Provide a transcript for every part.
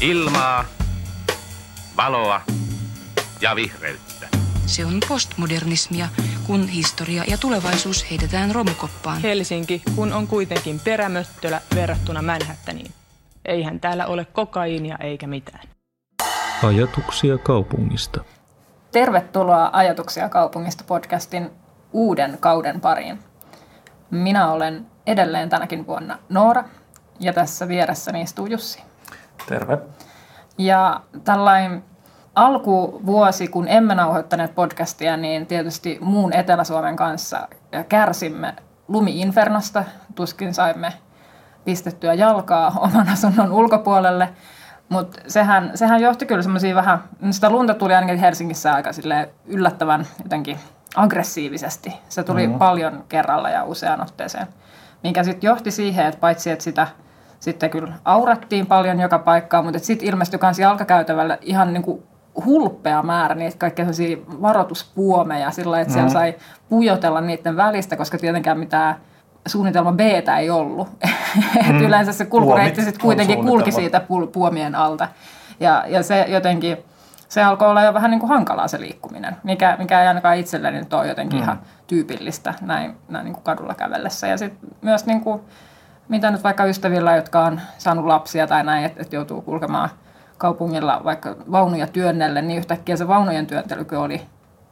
Ilmaa, valoa ja vihreyttä. Se on postmodernismia, kun historia ja tulevaisuus heitetään romukoppaan. Helsinki, kun on kuitenkin perämöttölä verrattuna Manhattaniin. Eihän täällä ole kokaiinia eikä mitään. Ajatuksia kaupungista. Tervetuloa Ajatuksia kaupungista podcastin uuden kauden pariin. Minä olen edelleen tänäkin vuonna Noora ja tässä vieressäni istuu Jussi. Terve. Ja tällainen alkuvuosi, kun emme nauhoittaneet podcastia, niin tietysti muun Etelä-Suomen kanssa kärsimme lumiinfernosta. Tuskin saimme pistettyä jalkaa oman asunnon ulkopuolelle. Mutta sehän, sehän johti kyllä semmoisia vähän, sitä lunta tuli ainakin Helsingissä aika yllättävän jotenkin aggressiivisesti. Se tuli mm-hmm. paljon kerralla ja useaan otteeseen, minkä sitten johti siihen, että paitsi että sitä sitten kyllä aurattiin paljon joka paikkaan, mutta sitten ilmestyi myös jalkakäytävällä ihan niin kuin hulppea määrä niitä kaikkia sellaisia varoituspuomeja sillä että mm-hmm. siellä sai pujotella niiden välistä, koska tietenkään mitään suunnitelma B ei ollut. Mm. yleensä se kulkureitti sitten kuitenkin kulki siitä puomien alta. Ja, ja se jotenkin, se alkoi olla jo vähän niin kuin hankalaa se liikkuminen, mikä, mikä ei ainakaan itselleni nyt ole jotenkin mm. ihan tyypillistä näin, näin niin kuin kadulla kävellessä. Ja sitten myös niin kuin, mitä nyt vaikka ystävillä, jotka on saanut lapsia tai näin, että, että joutuu kulkemaan kaupungilla vaikka vaunuja työnnelle, niin yhtäkkiä se vaunujen työntelykö oli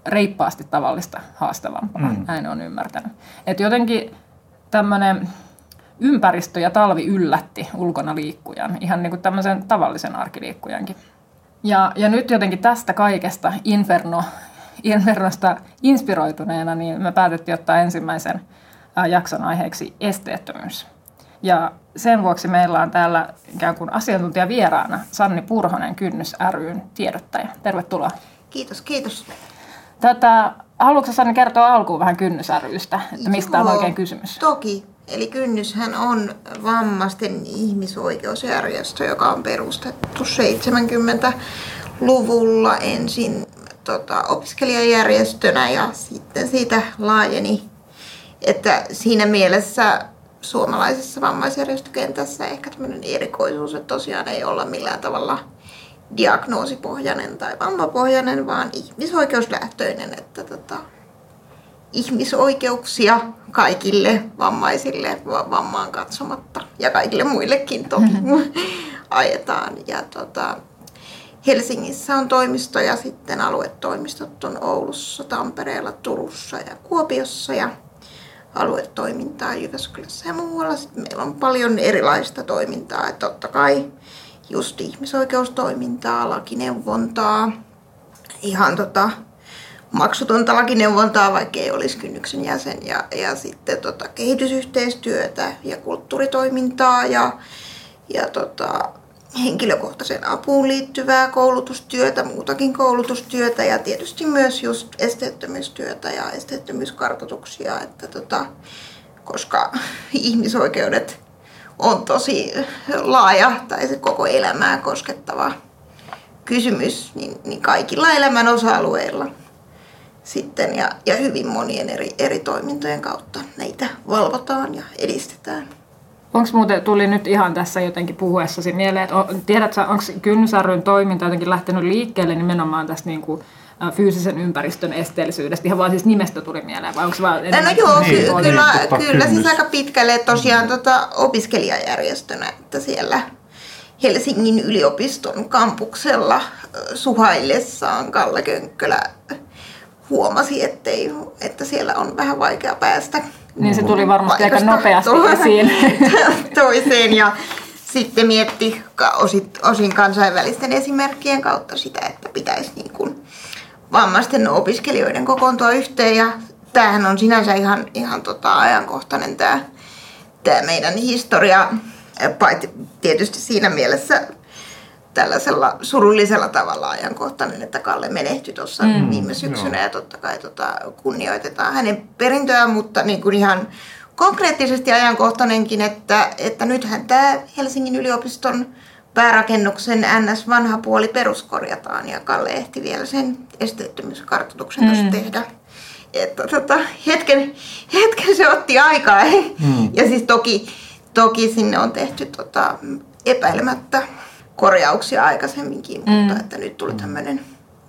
reippaasti tavallista haastavampaa. Mm. Näin on ymmärtänyt. Että jotenkin tämmöinen ympäristö ja talvi yllätti ulkona liikkujan, ihan niin kuin tämmöisen tavallisen arkiliikkujankin. Ja, ja nyt jotenkin tästä kaikesta Inferno, Infernosta inspiroituneena, niin me päätettiin ottaa ensimmäisen jakson aiheeksi esteettömyys. Ja sen vuoksi meillä on täällä ikään kuin asiantuntijavieraana Sanni Purhonen Kynnys ryn tiedottaja. Tervetuloa. Kiitos, kiitos. Tätä, haluatko Sanni kertoa alkuun vähän Kynnys rystä, että mistä Joo, on oikein kysymys? Toki. Eli Kynnyshän on vammaisten ihmisoikeusjärjestö, joka on perustettu 70-luvulla ensin tota, opiskelijajärjestönä ja sitten siitä laajeni. Että siinä mielessä suomalaisessa vammaisjärjestökentässä. Ehkä tämmöinen erikoisuus, että tosiaan ei olla millään tavalla diagnoosipohjainen tai vammapohjainen, vaan ihmisoikeuslähtöinen, että tota, ihmisoikeuksia kaikille vammaisille vammaan katsomatta. Ja kaikille muillekin toki ajetaan. Ja tota, Helsingissä on toimistoja, sitten aluetoimistot on Oulussa, Tampereella, Turussa ja Kuopiossa. Ja aluetoimintaa Jyväskylässä ja muualla. Sitten meillä on paljon erilaista toimintaa, että totta kai just ihmisoikeustoimintaa, lakineuvontaa, ihan tota, maksutonta lakineuvontaa, vaikka ei olisi kynnyksen jäsen, ja, ja sitten tota, kehitysyhteistyötä ja kulttuuritoimintaa ja, ja tota, henkilökohtaisen apuun liittyvää koulutustyötä, muutakin koulutustyötä ja tietysti myös just esteettömyystyötä ja esteettömyyskartoituksia, että tota, koska ihmisoikeudet on tosi laaja tai se koko elämää koskettava kysymys, niin, niin kaikilla elämän osa-alueilla sitten ja, ja hyvin monien eri, eri toimintojen kautta näitä valvotaan ja edistetään. Onko muuten, tuli nyt ihan tässä jotenkin puhuessasi mieleen, että tiedätkö, onko Kynnysarryn toiminta jotenkin lähtenyt liikkeelle nimenomaan tästä niin kuin, fyysisen ympäristön esteellisyydestä? Ihan vaan siis nimestä tuli mieleen, vai onko vaan No joo, niin, ky- kyllä, kyllä siis aika pitkälle tosiaan tota, opiskelijajärjestönä, että siellä Helsingin yliopiston kampuksella suhaillessaan Kalle Könkkölä huomasi, ettei, että siellä on vähän vaikea päästä niin se tuli varmasti aika nopeasti esiin. Toiseen ja sitten mietti osin, osin kansainvälisten esimerkkien kautta sitä, että pitäisi niin kuin vammaisten opiskelijoiden kokoontua yhteen. Ja tämähän on sinänsä ihan, ihan tota ajankohtainen tämä, tämä meidän historia, paitsi tietysti siinä mielessä tällaisella surullisella tavalla ajankohtainen, että Kalle menehtyi tuossa mm, viime syksynä joo. ja totta kai tota, kunnioitetaan hänen perintöään, mutta niin kuin ihan konkreettisesti ajankohtainenkin, että, että nythän tämä Helsingin yliopiston päärakennuksen NS vanha puoli peruskorjataan ja Kalle ehti vielä sen esteettömyyskartoituksen mm. tehdä. Että tota, hetken, hetken se otti aikaa. Mm. Ja siis toki, toki sinne on tehty tota, epäilemättä korjauksia aikaisemminkin, mm. mutta että nyt tuli tämmöinen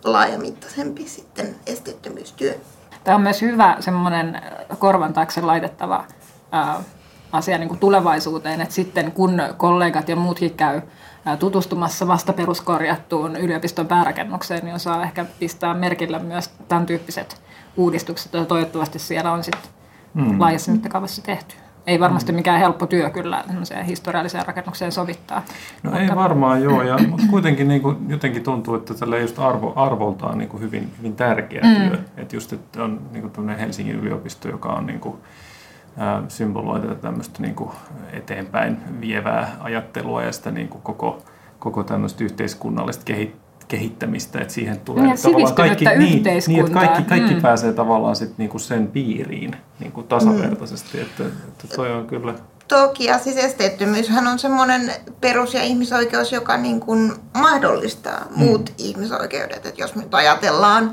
laajamittaisempi sitten esteettömyystyö. Tämä on myös hyvä semmoinen korvan taakse laitettava ää, asia niin kuin tulevaisuuteen, että sitten kun kollegat ja muutkin käy tutustumassa vasta peruskorjattuun yliopiston päärakennukseen, niin osaa ehkä pistää merkille myös tämän tyyppiset uudistukset, joita toivottavasti siellä on sitten mm. laajassa mittakaavassa tehty. Ei varmasti mikään helppo työ kyllä historialliseen rakennukseen sovittaa. No Vaikka... ei varmaan joo, ja, mutta kuitenkin niin kuin, jotenkin tuntuu, että tällä just arvo, arvoltaan niin kuin hyvin, hyvin tärkeä mm. työ. Että just, että on niin kuin Helsingin yliopisto, joka on niin kuin, symboloi tätä tämmöistä niin kuin eteenpäin vievää ajattelua ja sitä niin kuin koko, koko tämmöistä yhteiskunnallista kehittämistä, että siihen tulee niin, tavallaan kaikki, niin, niin, että kaikki, kaikki mm. pääsee tavallaan sit niinku sen piiriin niinku tasavertaisesti, mm. että, että toi on kyllä... Toki, ja siis esteettömyyshän on semmoinen perus- ja ihmisoikeus, joka niin kuin mahdollistaa mm. muut ihmisoikeudet. Että jos nyt ajatellaan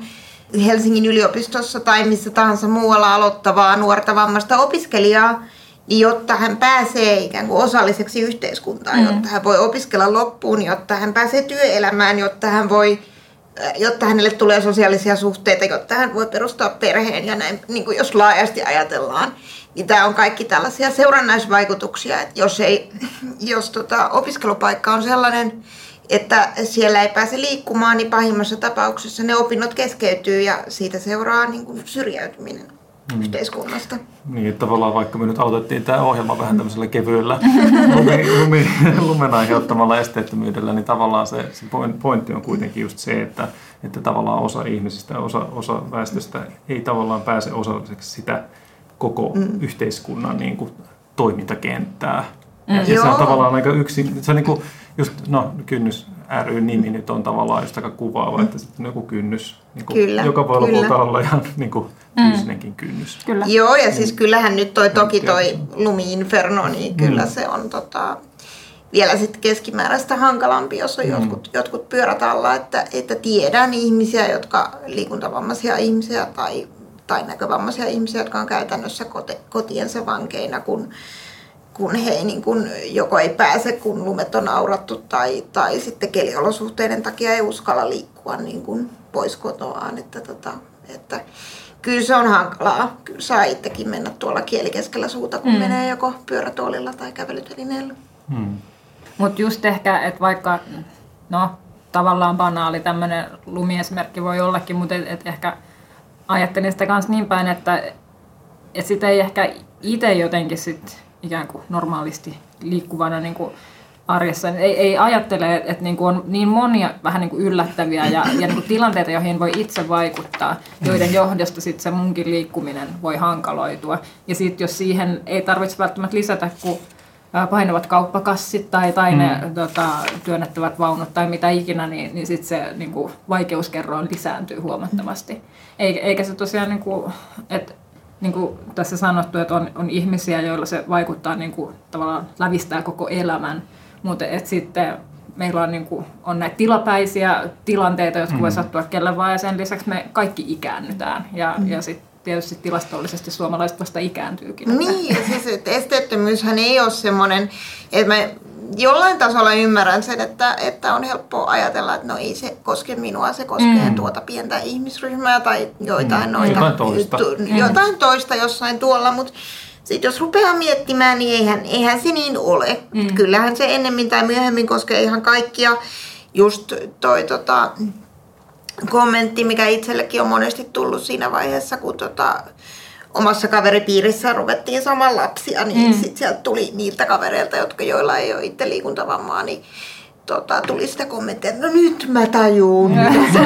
Helsingin yliopistossa tai missä tahansa muualla aloittavaa nuorta vammasta opiskelijaa, niin jotta hän pääsee ikään kuin osalliseksi yhteiskuntaan, mm. jotta hän voi opiskella loppuun, jotta hän pääsee työelämään, jotta hän voi äh, jotta hänelle tulee sosiaalisia suhteita, jotta hän voi perustaa perheen ja näin, niin kuin jos laajasti ajatellaan, niin tämä on kaikki tällaisia seurannaisvaikutuksia, että jos, ei, jos tota, opiskelupaikka on sellainen, että siellä ei pääse liikkumaan, niin pahimmassa tapauksessa ne opinnot keskeytyy ja siitä seuraa niin kuin syrjäytyminen mm. yhteiskunnasta. Niin, että tavallaan vaikka me nyt aloitettiin tämä ohjelma vähän tämmöisellä kevyellä lumi, lumi, lumen aiheuttamalla esteettömyydellä, niin tavallaan se, se pointti on kuitenkin just se, että, että tavallaan osa ihmisistä, osa, osa väestöstä ei tavallaan pääse osalliseksi sitä koko mm. yhteiskunnan niin kuin, toimintakenttää. Mm. Ja, ja se on tavallaan aika yksi, se on niin kuin, just, no kynnys ry nimi nyt on tavallaan just aika kuvaava, mm. että sitten on joku kynnys, niin kuin, kyllä, joka voi kyllä. lopulta olla ihan niin kuin, mm. fyysinenkin kynnys. Kyllä. Joo, ja siis kyllähän nyt toi toki toi lumi-inferno, niin kyllä mm. se on tota, vielä sitten keskimääräistä hankalampi, jos on mm. jotkut, jotkut pyörät alla, että, että tiedän ihmisiä, jotka liikuntavammaisia ihmisiä tai, tai näkövammaisia ihmisiä, jotka on käytännössä kote, kotiensa vankeina, kun kun he ei niin kun, joko ei pääse, kun lumet on aurattu, tai, tai sitten keliolosuhteiden takia ei uskalla liikkua niin kun pois kotoaan. Että, tota, että, kyllä se on hankalaa. Kyllä saa itsekin mennä tuolla kieli keskellä suuta, kun mm. menee joko pyörätuolilla tai kävelytelineellä. Mm. Mutta just ehkä, että vaikka, no tavallaan banaali tämmöinen lumiesmerkki voi ollakin, mutta et, et ehkä ajattelin sitä kanssa niin päin, että et sitä ei ehkä itse jotenkin sitten ikään kuin normaalisti liikkuvana niin kuin arjessa. Ei, ei ajattele, että, niin kuin on niin monia vähän niin kuin yllättäviä ja, ja niin kuin tilanteita, joihin voi itse vaikuttaa, joiden johdosta sitten se munkin liikkuminen voi hankaloitua. Ja sitten jos siihen ei tarvitse välttämättä lisätä, kun painavat kauppakassit tai, tai ne mm. tota, työnnettävät vaunut tai mitä ikinä, niin, niin sitten se niin kuin, vaikeuskerroin lisääntyy huomattavasti. Eikä, eikä se tosiaan, niin kuin, että niin kuin tässä sanottu, että on, on ihmisiä, joilla se vaikuttaa niin kuin, tavallaan lävistää koko elämän, mutta et sitten meillä on, niin kuin, on näitä tilapäisiä tilanteita, jotka mm. voi sattua kelle vaan, ja sen lisäksi me kaikki ikäännytään. Ja, mm. ja sitten tietysti tilastollisesti suomalaiset vasta ikääntyykin. Niin, siis että esteettömyyshän ei ole semmoinen, että me jollain tasolla ymmärrän sen, että, että on helppo ajatella, että no ei se koske minua, se koskee mm. tuota pientä ihmisryhmää tai joitain mm. noita, jotain toista. Tu, mm. jotain toista jossain tuolla, mutta sitten jos rupeaa miettimään, niin eihän, eihän se niin ole. Mm. Kyllähän se ennemmin tai myöhemmin koskee ihan kaikkia. Just toi tota, kommentti, mikä itsellekin on monesti tullut siinä vaiheessa, kun tota, omassa kaveripiirissä ruvettiin saman lapsia, niin mm. sitten sieltä tuli niiltä kavereilta, jotka joilla ei ole itse liikuntavammaa, niin tota, tuli sitä kommenttia, että no nyt mä tajuun, mitä sä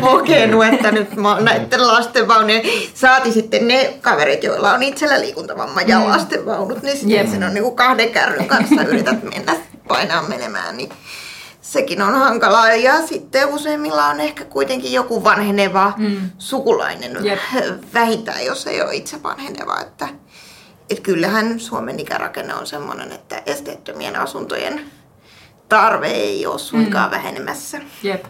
kokenut, että nyt mä oon näiden lastenvaunujen. Saati sitten ne kaverit, joilla on itsellä liikuntavamma ja mm. lastenvaunut, niin sitten yep. sen on niinku kahden kärryn kanssa yrität mennä painaa menemään. Niin sekin on hankalaa. Ja sitten useimmilla on ehkä kuitenkin joku vanheneva mm. sukulainen yep. vähintään, jos ei ole itse vanheneva. Että, että kyllähän Suomen ikärakenne on sellainen, että esteettömien asuntojen tarve ei ole suinkaan mm. vähenemässä. Jep.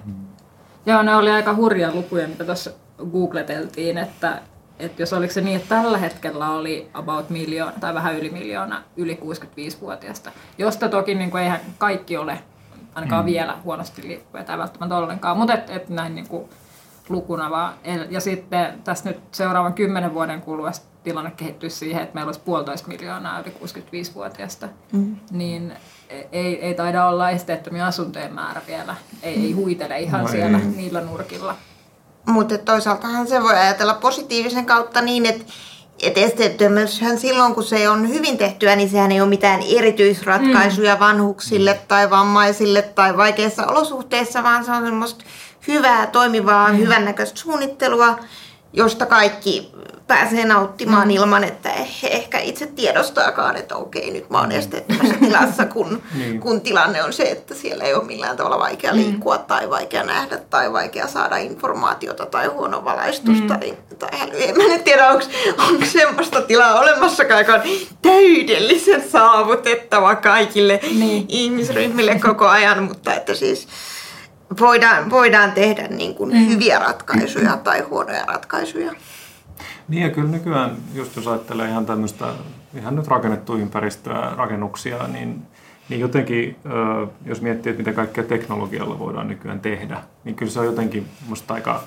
Joo, ne oli aika hurja lukuja, mitä tuossa googleteltiin, että, että jos oliko se niin, että tällä hetkellä oli about miljoona tai vähän yli miljoona yli 65-vuotiaista, josta toki niin kuin eihän kaikki ole ainakaan mm. vielä huonosti liikkuvia tai välttämättä ollenkaan, mutta et, et näin niin kuin lukuna vaan. Ja sitten tässä nyt seuraavan kymmenen vuoden kuluessa tilanne kehittyisi siihen, että meillä olisi puolitoista miljoonaa yli 65-vuotiaista, mm. niin ei, ei taida olla esteettömiä asuntojen määrä vielä. Ei, ei huitele ihan no siellä ei. niillä nurkilla. Mutta toisaaltahan se voi ajatella positiivisen kautta niin, että et esteettömyyshän silloin, kun se on hyvin tehtyä, niin sehän ei ole mitään erityisratkaisuja mm. vanhuksille tai vammaisille tai vaikeissa olosuhteissa, vaan se on semmoista hyvää, toimivaa, mm. hyvännäköistä suunnittelua, josta kaikki pääsee nauttimaan mm. ilman, että he ehkä itse tiedostaakaan, että okei, nyt mä oon mm. esteettömässä tilassa, kun, niin. kun tilanne on se, että siellä ei ole millään tavalla vaikea mm. liikkua mm. tai vaikea nähdä tai vaikea saada informaatiota tai huono valaistus mm. tai, tai häly. En mä nyt tiedä, onko semmoista tilaa olemassakaan, joka on täydellisen saavutettava kaikille niin. ihmisryhmille koko ajan, mutta että siis voidaan, voidaan tehdä niin kuin mm. hyviä ratkaisuja tai huonoja ratkaisuja. Niin ja kyllä nykyään, just jos ajattelee ihan tämmöistä, ihan nyt rakennettua ympäristöä, rakennuksia, niin, niin jotenkin, jos miettii, että mitä kaikkea teknologialla voidaan nykyään tehdä, niin kyllä se on jotenkin musta aika,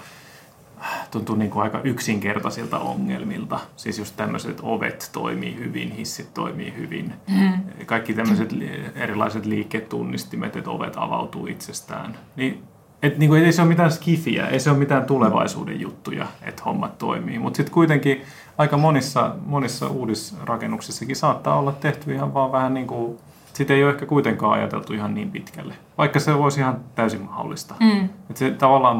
tuntuu niin kuin aika yksinkertaisilta ongelmilta. Siis just tämmöiset ovet toimii hyvin, hissit toimii hyvin. Mm. Kaikki tämmöiset erilaiset liiketunnistimet, että ovet avautuu itsestään. Niin et niinku, ei se ole mitään skifiä, ei se ole mitään tulevaisuuden juttuja, että hommat toimii. Mutta sitten kuitenkin aika monissa, monissa uudisrakennuksissakin saattaa olla tehty ihan vaan vähän niin kuin, sitä ei ole ehkä kuitenkaan ajateltu ihan niin pitkälle. Vaikka se voisi ihan täysin mahdollista. Mm. Et se, tavallaan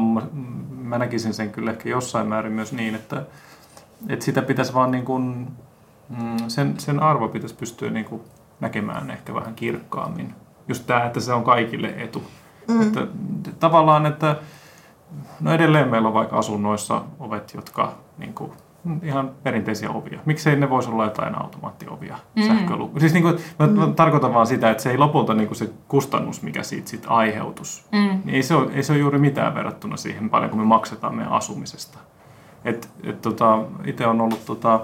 mä näkisin sen kyllä ehkä jossain määrin myös niin, että, että sitä pitäisi vaan niin kuin, mm, sen, sen arvo pitäisi pystyä niin kuin näkemään ehkä vähän kirkkaammin. Just tämä, että se on kaikille etu. Mm. Että, tavallaan, että no edelleen meillä on vaikka asunnoissa ovet, jotka niin kuin, ihan perinteisiä ovia. Miksei ne voisi olla jotain automaattiovia, mm. sähköluku. Siis niin kuin, mä mm. tarkoitan vaan sitä, että se ei lopulta niin kuin se kustannus, mikä siitä sit aiheutus, mm. niin ei se, ole, ei se ole juuri mitään verrattuna siihen paljon, kun me maksetaan meidän asumisesta. Et, et tota, itse on ollut tota,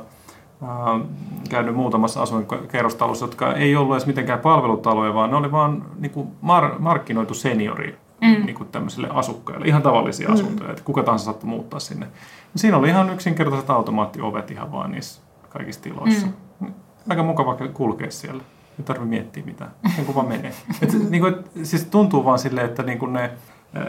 käynyt muutamassa asuinkerrostalossa, jotka ei ollut edes mitenkään palvelutaloja, vaan ne oli vaan niin kuin mar- markkinoitu seniori mm. niin kuin tämmöisille asukkaille, ihan tavallisia mm. asuntoja, että kuka tahansa saattoi muuttaa sinne. Siinä oli ihan yksinkertaiset automaattiovet ihan vaan niissä kaikissa tiloissa. Mm. Aika mukava kulkea siellä. Ei tarvitse miettiä mitään. Niin kuin vaan menee. Et, niin kuin, et, siis tuntuu vaan silleen, että niin kuin ne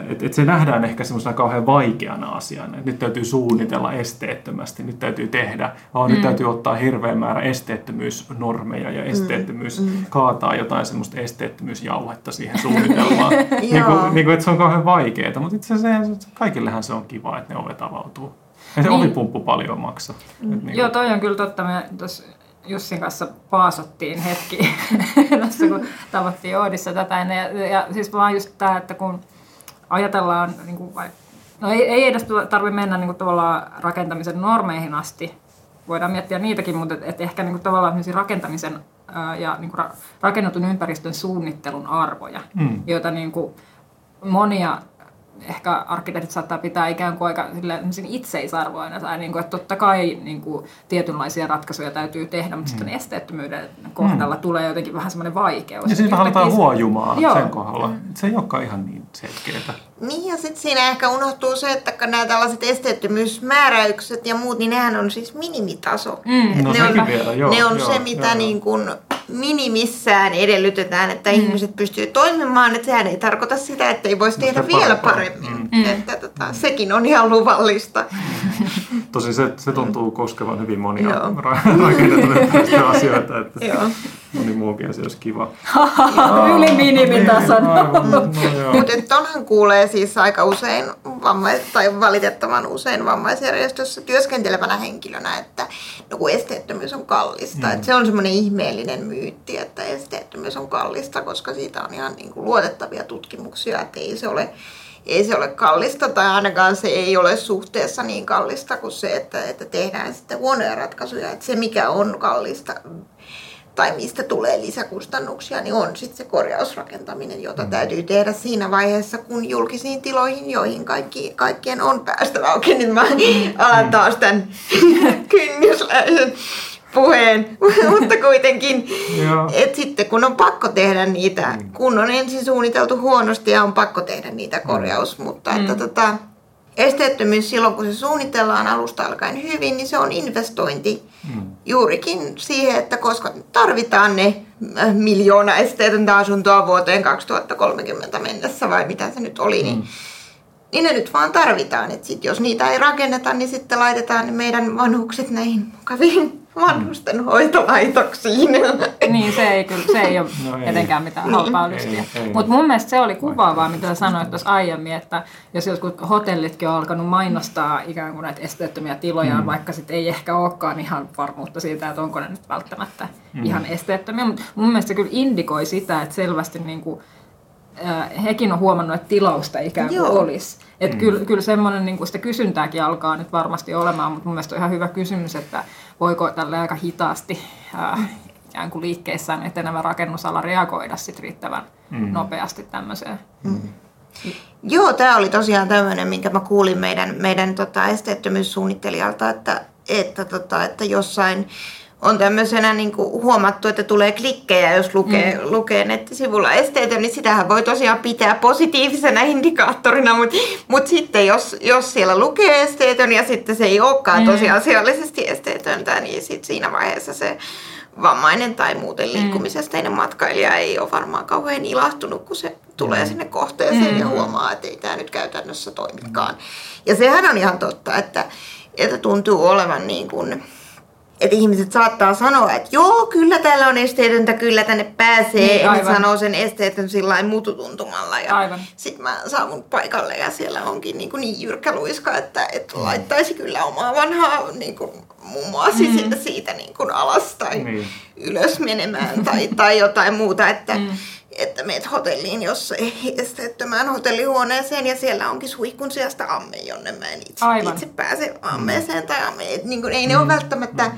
et, et se nähdään ehkä semmoisena kauhean vaikeana asiana, että nyt täytyy suunnitella esteettömästi, nyt täytyy tehdä, oh, mm. nyt täytyy ottaa hirveän määrä esteettömyysnormeja ja esteettömyys, mm. mm. kaataa jotain semmoista esteettömyysjauhetta siihen suunnitelmaan. niin kuin, niin kuin, että se on kauhean vaikeaa, mutta itse asiassa kaikillehän se on kiva, että ne ovet avautuu. Ja se niin. ovipumppu paljon maksaa. Mm. niin Joo, toi on kyllä totta. Me tuossa Jussin kanssa paasottiin hetki tässä, kun tavattiin Oodissa tätä ennen. Ja, ja siis vaan just tämä, että kun ajatellaan, niin kuin no ei, ei edes tarvitse mennä niin kuin tavallaan rakentamisen normeihin asti, voidaan miettiä niitäkin, mutta et, et ehkä niin kuin tavallaan rakentamisen ää, ja niin kuin ra, rakennetun ympäristön suunnittelun arvoja, mm. joita niin kuin monia ehkä arkkitehdit saattaa pitää ikään kuin aika itseisarvoina. Tai niin kuin, että totta kai niin kuin, tietynlaisia ratkaisuja täytyy tehdä, mutta mm. sitten esteettömyyden kohdalla mm. tulee jotenkin vähän semmoinen vaikeus. Ja siinä halutaan huojumaa Joo. sen kohdalla. Se ei olekaan ihan niin selkeää. Niin ja sitten siinä ehkä unohtuu se, että nämä tällaiset esteettömyysmääräykset ja muut, niin nehän on siis minimitaso. Mm. No, ne on, vielä, joo, ne on joo, se, mitä joo. niin kuin minimissään edellytetään, että mm. ihmiset pystyy toimimaan. Että sehän ei tarkoita sitä, että ei voisi no, tehdä vielä paremmin. Mm. Että, tota, mm. Sekin on ihan luvallista. Tosi se, se tuntuu koskevan hyvin monia rakennettuja asioita. Että Joo. moni muukin asia olisi kiva. Yli minimitason. No, Mutta tonhan kuulee siis aika usein, vammais- tai valitettavan usein vammaisjärjestössä työskentelevänä henkilönä, että no kun esteettömyys on kallista. Mm. Että se on semmoinen ihmeellinen myytti, että esteettömyys on kallista, koska siitä on ihan niin kuin luotettavia tutkimuksia, että ei se ole ei se ole kallista tai ainakaan se ei ole suhteessa niin kallista kuin se, että, että tehdään sitten huonoja ratkaisuja. Että se mikä on kallista tai mistä tulee lisäkustannuksia, niin on sitten se korjausrakentaminen, jota mm. täytyy tehdä siinä vaiheessa, kun julkisiin tiloihin, joihin kaikki, kaikkien on päästävä. Okei, nyt mä mm. alan taas tämän kynnysläisen puheen, mutta kuitenkin, Joo. että sitten kun on pakko tehdä niitä, kun on ensin suunniteltu huonosti ja on pakko tehdä niitä korjaus, mutta että tota, esteettömyys silloin kun se suunnitellaan alusta alkaen hyvin, niin se on investointi juurikin siihen, että koska tarvitaan ne äh, miljoona esteetöntä asuntoa vuoteen 2030 mennessä vai mitä se nyt oli, niin niin ne nyt vaan tarvitaan. Et sit, jos niitä ei rakenneta, niin sitten laitetaan ne meidän vanhukset näihin mukaviin vanhusten hoitolaitoksiin. Niin, se ei, kyllä, se ei ole No ei. etenkään mitään halpaa lystiä. Mutta mun mielestä se oli kuvaavaa, mitä sanoit tuossa aiemmin, että jos jotkut hotellitkin on alkanut mainostaa ikään kuin näitä esteettömiä tiloja, mm. vaikka sitten ei ehkä olekaan ihan varmuutta siitä, että onko ne nyt välttämättä mm. ihan esteettömiä. Mutta mun mielestä se kyllä indikoi sitä, että selvästi niin kuin, äh, hekin on huomannut, että tilausta ikään kuin Joo. olisi. Että mm. kyllä, kyllä semmoinen niin kuin sitä kysyntääkin alkaa nyt varmasti olemaan, mutta mun mielestä on ihan hyvä kysymys, että voiko tälle aika hitaasti äh, ikään kuin liikkeissään etenevä rakennusala reagoida sit riittävän mm. nopeasti tämmöiseen. Joo, tämä oli tosiaan tämmöinen, minkä mä kuulin meidän, meidän tota, esteettömyyssuunnittelijalta, että, että, tota, että jossain on tämmöisenä niin kuin huomattu, että tulee klikkejä, jos lukee, mm. lukee nettisivulla esteetön, niin sitähän voi tosiaan pitää positiivisena indikaattorina, mutta mut sitten jos, jos siellä lukee esteetön ja sitten se ei olekaan mm. tosiasiallisesti esteetöntä, niin sitten siinä vaiheessa se vammainen tai muuten liikkumisesteinen matkailija ei ole varmaan kauhean ilahtunut, kun se tulee sinne kohteeseen ja huomaa, että ei tämä nyt käytännössä toimikaan. Ja sehän on ihan totta, että, että tuntuu olevan niin kuin, että ihmiset saattaa sanoa, että joo, kyllä täällä on esteetöntä, kyllä tänne pääsee. Niin, aivan. ne sanoo sen esteetön sillä lailla mututuntumalla. Ja Aivan. sitten mä saavun paikalle ja siellä onkin niin, kuin niin jyrkkä luiska, että, että laittaisi kyllä omaa vanhaa niin kuin mummoasi mm. siitä, siitä niin kuin alas tai niin. ylös menemään tai, tai jotain muuta. Että, mm. Että meet hotelliin, jos ei esteettömään hotellihuoneeseen ja siellä onkin suihkun sijasta amme, jonne mä en itse, Aivan. itse pääse ammeeseen tai amme. Et niin kuin, ei ne ole välttämättä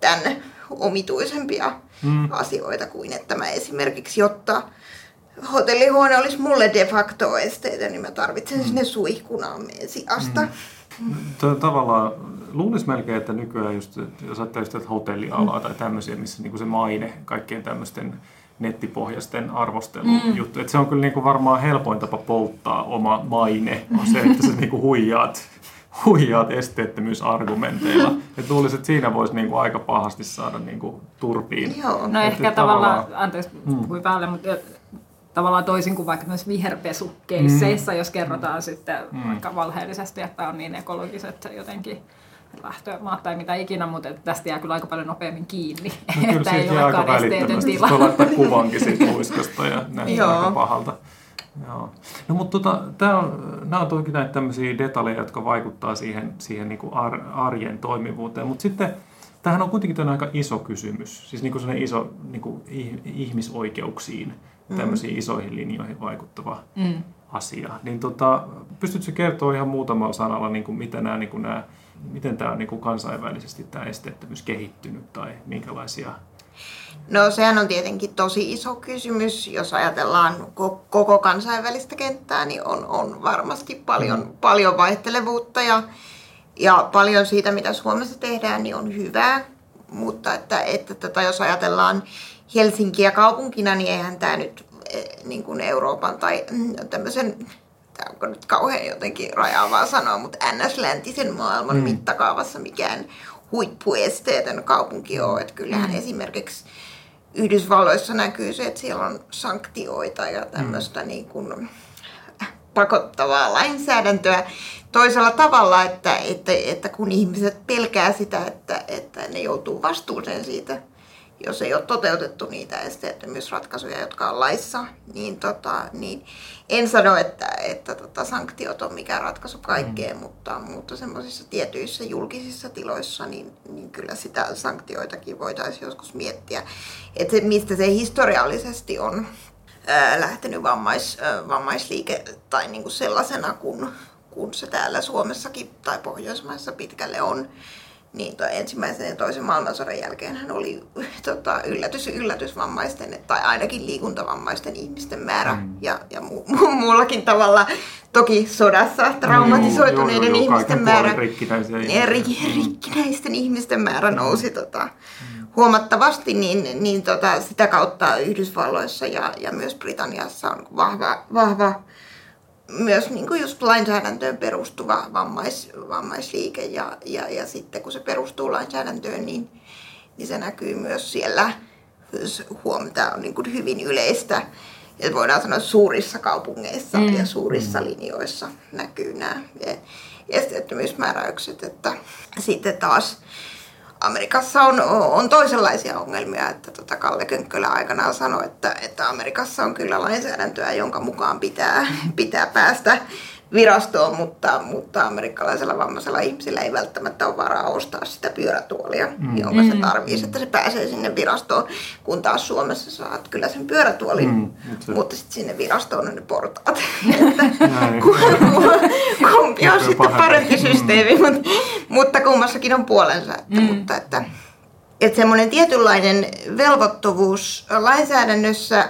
tämän omituisempia mm. asioita kuin että mä esimerkiksi, jotta hotellihuone olisi mulle de facto esteetön, niin mä tarvitsen sinne suihkun ammeen sijasta. Mm. Tuo tavallaan luulisi melkein, että nykyään just, että jos ajattelee että hotellialaa tai tämmöisiä, missä niinku se maine, kaikkien tämmöisten nettipohjaisten arvostelujuttuja, että se on kyllä niinku varmaan helpoin tapa polttaa oma maine, on se, että sä niinku huijaat, huijaat esteettömyysargumenteilla. Et luulisin, että siinä voisi niinku aika pahasti saada niinku turpiin. Joo. No Et- ehkä et tavallaan, tavallaan- anteeksi puhuin päälle, mutta tavallaan toisin kuin vaikka myös viherpesukeisseissa, jos kerrotaan sitten vaikka valheellisesti, että on niin ekologiset jotenkin lähtömaat tai mitä ikinä, mutta tästä jää kyllä aika paljon nopeammin kiinni, No kyllä että ei jää aika välittömästi. Sitten laittaa kuvankin siitä luiskasta ja näyttää Joo. aika pahalta. Joo. No mutta tota, tää on, nämä on toki näitä tämmöisiä detaljeja, jotka vaikuttaa siihen, siihen niin kuin ar, arjen toimivuuteen. Mutta sitten tämähän on kuitenkin aika iso kysymys. Siis niin kuin iso niin kuin ih- ihmisoikeuksiin, tämmöisiin isoihin linjoihin vaikuttava Mm. asia. Niin tota, pystytkö kertoa ihan muutamalla sanalla, niin kuin mitä nämä, niin kuin nämä, miten tämä on niin kuin kansainvälisesti tämä esteettömyys kehittynyt tai minkälaisia No sehän on tietenkin tosi iso kysymys. Jos ajatellaan ko- koko kansainvälistä kenttää, niin on, on varmasti paljon, mm. paljon vaihtelevuutta ja, ja paljon siitä, mitä Suomessa tehdään, niin on hyvää. Mutta että, että tota, jos ajatellaan Helsinkiä kaupunkina, niin eihän tämä nyt eh, niin kuin Euroopan tai mm, tämmöisen tämä onko nyt kauhean jotenkin rajaavaa sanoa, mutta NS-läntisen maailman mm. mittakaavassa mikään huippuesteetön kaupunki ole. Että kyllähän mm. esimerkiksi Yhdysvalloissa näkyy se, että siellä on sanktioita ja tämmöistä mm. niin kuin pakottavaa lainsäädäntöä toisella tavalla, että, että, että kun ihmiset pelkää sitä, että, että ne joutuu vastuuseen siitä, jos ei ole toteutettu niitä esteettömyysratkaisuja, jotka on laissa, niin, tota, niin en sano, että, että tota, sanktiot on mikään ratkaisu kaikkeen, mm. mutta, mutta semmoisissa tietyissä julkisissa tiloissa, niin, niin kyllä sitä sanktioitakin voitaisiin joskus miettiä. Että se, mistä se historiallisesti on ää, lähtenyt vammais, ää, vammaisliike tai niinku sellaisena, kun, kun se täällä Suomessakin tai Pohjoismaissa pitkälle on, niin toi ensimmäisen ja toisen maailmansodan jälkeen hän oli tota, yllätys yllätys vammaisten tai ainakin liikuntavammaisten ihmisten määrä. Mm. ja, ja mu, mu, muullakin tavalla toki sodassa traumatisoituneiden Joo, joo, joo, ihmisten määrä. puolin rikkinäisiä ja ihmisiä. ri, rikkinäisten ihmisten määrä nousi tota, huomattavasti, niin, niin tota, sitä kautta Yhdysvalloissa ja, ja myös Britanniassa on vahva, vahva myös niin kuin just lainsäädäntöön perustuva vammais, vammaisliike ja, ja, ja sitten kun se perustuu lainsäädäntöön, niin, niin se näkyy myös siellä, huomata on niin kuin hyvin yleistä, että voidaan sanoa suurissa kaupungeissa mm. ja suurissa linjoissa näkyy nämä esteettömyysmääräykset, että sitten taas Amerikassa on, on toisenlaisia ongelmia, että tota Kalle Könkkölä aikanaan sanoi, että, että Amerikassa on kyllä lainsäädäntöä, jonka mukaan pitää, pitää päästä virastoon, mutta, mutta amerikkalaisella vammaisella ihmisellä ei välttämättä ole varaa ostaa sitä pyörätuolia, mm. jonka se mm. tarvitsisi, että se pääsee sinne virastoon, kun taas Suomessa saat kyllä sen pyörätuolin, mm, mutta sitten sinne virastoon on ne portaat. kumpi on sitten parempi systeemi, mm. mutta, mutta kummassakin on puolensa. Että, mm. mutta että, että semmoinen tietynlainen velvoittavuus lainsäädännössä,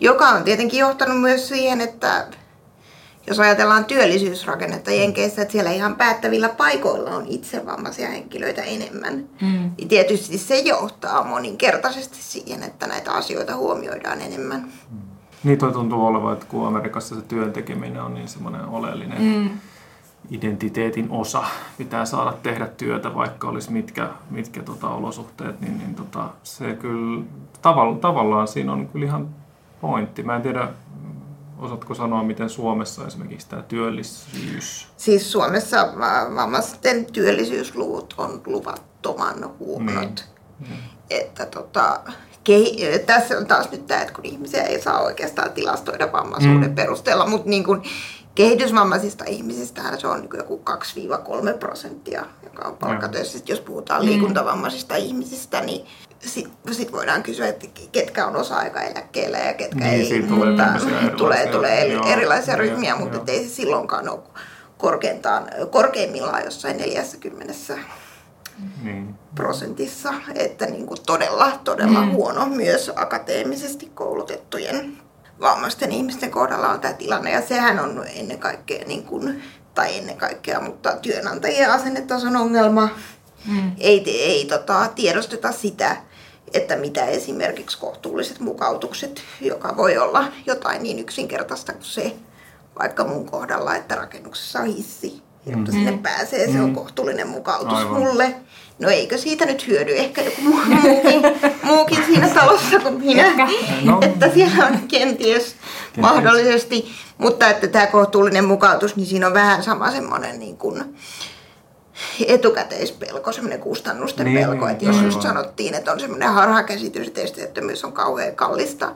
joka on tietenkin johtanut myös siihen, että jos ajatellaan työllisyysrakennetta Jenkeissä, että siellä ihan päättävillä paikoilla on itsevammaisia henkilöitä enemmän, mm. niin tietysti se johtaa moninkertaisesti siihen, että näitä asioita huomioidaan enemmän. Mm. Niin toi tuntuu olevan, että kun Amerikassa se työn tekeminen on niin semmoinen oleellinen mm. identiteetin osa, pitää saada tehdä työtä, vaikka olisi mitkä, mitkä tota, olosuhteet, niin, niin tota, se kyllä tavallaan, tavallaan siinä on kyllä ihan pointti. Mä en tiedä, Osaatko sanoa, miten Suomessa esimerkiksi tämä työllisyys? Siis Suomessa vammaisten työllisyysluvut on luvattoman huonot. Niin. Että tota, kehi- tässä on taas nyt tämä, että kun ihmisiä ei saa oikeastaan tilastoida vammaisuuden mm. perusteella, mutta niin kun kehitysvammaisista ihmisistä se on niin joku 2-3 prosenttia, joka on palkkatöissä. Jos puhutaan mm. liikuntavammaisista ihmisistä, niin sitten sit voidaan kysyä, että ketkä on osa-aikaeläkkeellä ja ketkä niin, ei. Tulee, mutta, tulee, tulee joo, erilaisia joo, ryhmiä, joo, mutta joo. ei se silloinkaan ole korkeintaan, korkeimmillaan jossain 40 niin. prosentissa, että niin kuin todella, todella mm. huono myös akateemisesti koulutettujen vammaisten ihmisten kohdalla on tämä tilanne. Ja sehän on ennen kaikkea, niin kuin, tai ennen kaikkea, mutta työnantajien asennetason ongelma. Mm. Ei, ei tota, tiedosteta sitä, että mitä esimerkiksi kohtuulliset mukautukset, joka voi olla jotain niin yksinkertaista kuin se, vaikka mun kohdalla, että rakennuksessa on hissi, jotta mm. sinne pääsee, se on mm. kohtuullinen mukautus Aivan. mulle. No eikö siitä nyt hyödy ehkä joku muu, muukin, muukin siinä talossa kuin minä, no. että siellä on kenties, kenties mahdollisesti, mutta että tämä kohtuullinen mukautus, niin siinä on vähän sama semmoinen niin kuin, etukäteispelko, semmoinen kustannusten niin, pelko, että jos just sanottiin, että on semmoinen harhakäsitys, että esteettömyys on kauhean kallista,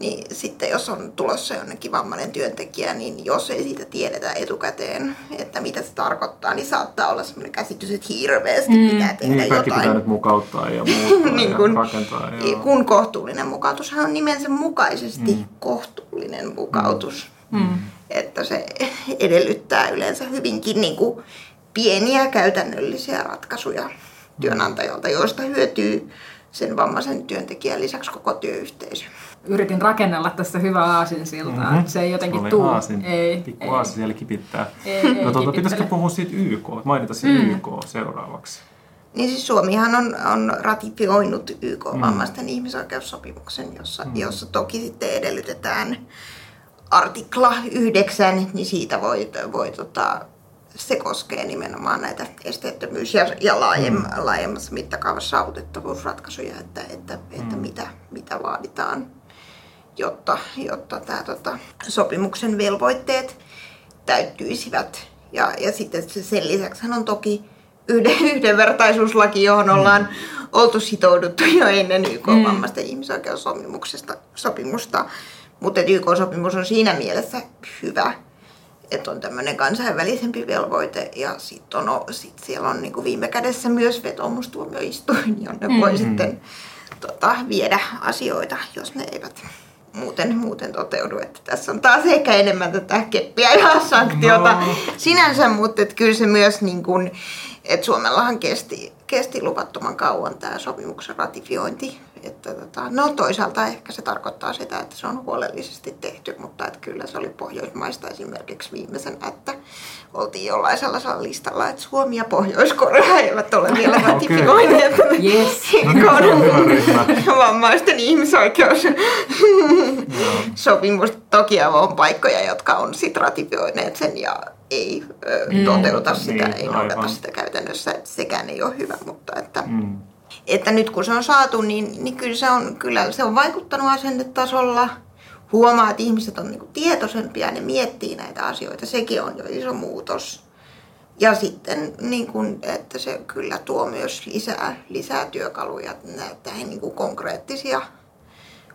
niin sitten jos on tulossa jonnekin vammainen työntekijä, niin jos ei siitä tiedetä etukäteen, että mitä se tarkoittaa, niin saattaa olla semmoinen käsitys, että hirveästi mm. pitää tehdä niin, jotain. pitää nyt mukauttaa ja muuttaa niin kun, ja rakentaa. Joo. Kun kohtuullinen mukautushan on nimensä mukaisesti mm. kohtuullinen mukautus. Mm. Että se edellyttää yleensä hyvinkin niin kuin pieniä käytännöllisiä ratkaisuja työnantajalta, joista hyötyy sen vammaisen työntekijän lisäksi koko työyhteisö. Yritin rakennella tässä hyvää aasinsiltaa, mm-hmm. se ei jotenkin tuu. Aasin. Ei, Pikku ei. aasin siellä kipittää. Ei, no tuota, pitäisikö puhua siitä YK, mainita se mm. YK seuraavaksi? Niin siis Suomihan on, on ratifioinut YK mm. vammaisten ihmisoikeussopimuksen, jossa, mm. jossa toki sitten edellytetään artikla 9, niin siitä voi, voi tota, se koskee nimenomaan näitä esteettömyys- ja, ja laajem, mm. laajemmassa mittakaavassa saavutettavuusratkaisuja, että, että, mm. että mitä, mitä vaaditaan, jotta, jotta tämä tota, sopimuksen velvoitteet täyttyisivät. Ja, ja sitten sen lisäksi on toki yhden, yhdenvertaisuuslaki, johon mm. ollaan mm. oltu sitouduttu jo ennen YK-vammaisten mm. ihmisoikeussopimuksesta sopimusta. Mutta YK-sopimus on siinä mielessä hyvä, että on tämmöinen kansainvälisempi velvoite ja sitten on, sit siellä on niin kuin viime kädessä myös vetomustuomioistuin, jonne mm-hmm. voi sitten tota, viedä asioita, jos ne eivät muuten, muuten toteudu. Että tässä on taas ehkä enemmän tätä keppiä ja sanktiota no. sinänsä, mutta että kyllä se myös, niin kuin, että Suomellahan kesti, kesti luvattoman kauan tämä sopimuksen ratifiointi. Että tota, no toisaalta ehkä se tarkoittaa sitä, että se on huolellisesti tehty, mutta että kyllä se oli Pohjoismaista esimerkiksi viimeisenä, että oltiin jollain sellaisella listalla, että Suomi ja Pohjois-Korea eivät ole vielä ratifioineet Yes. No vammaisten ihmisoikeus sopimus. Toki on paikkoja, jotka on sit ratifioineet sen ja ei ö, toteuta sitä, Niin, ei noudata aivan. sitä käytännössä. Että sekään ei ole hyvä, mutta että, Mm. Että nyt kun se on saatu, niin, niin kyllä, se on, kyllä se on vaikuttanut asennetasolla. Huomaa, että ihmiset on niinku tietoisempia, ne miettii näitä asioita. Sekin on jo iso muutos. Ja sitten, niin kun, että se kyllä tuo myös lisää, lisää työkaluja näitä niin kuin konkreettisia,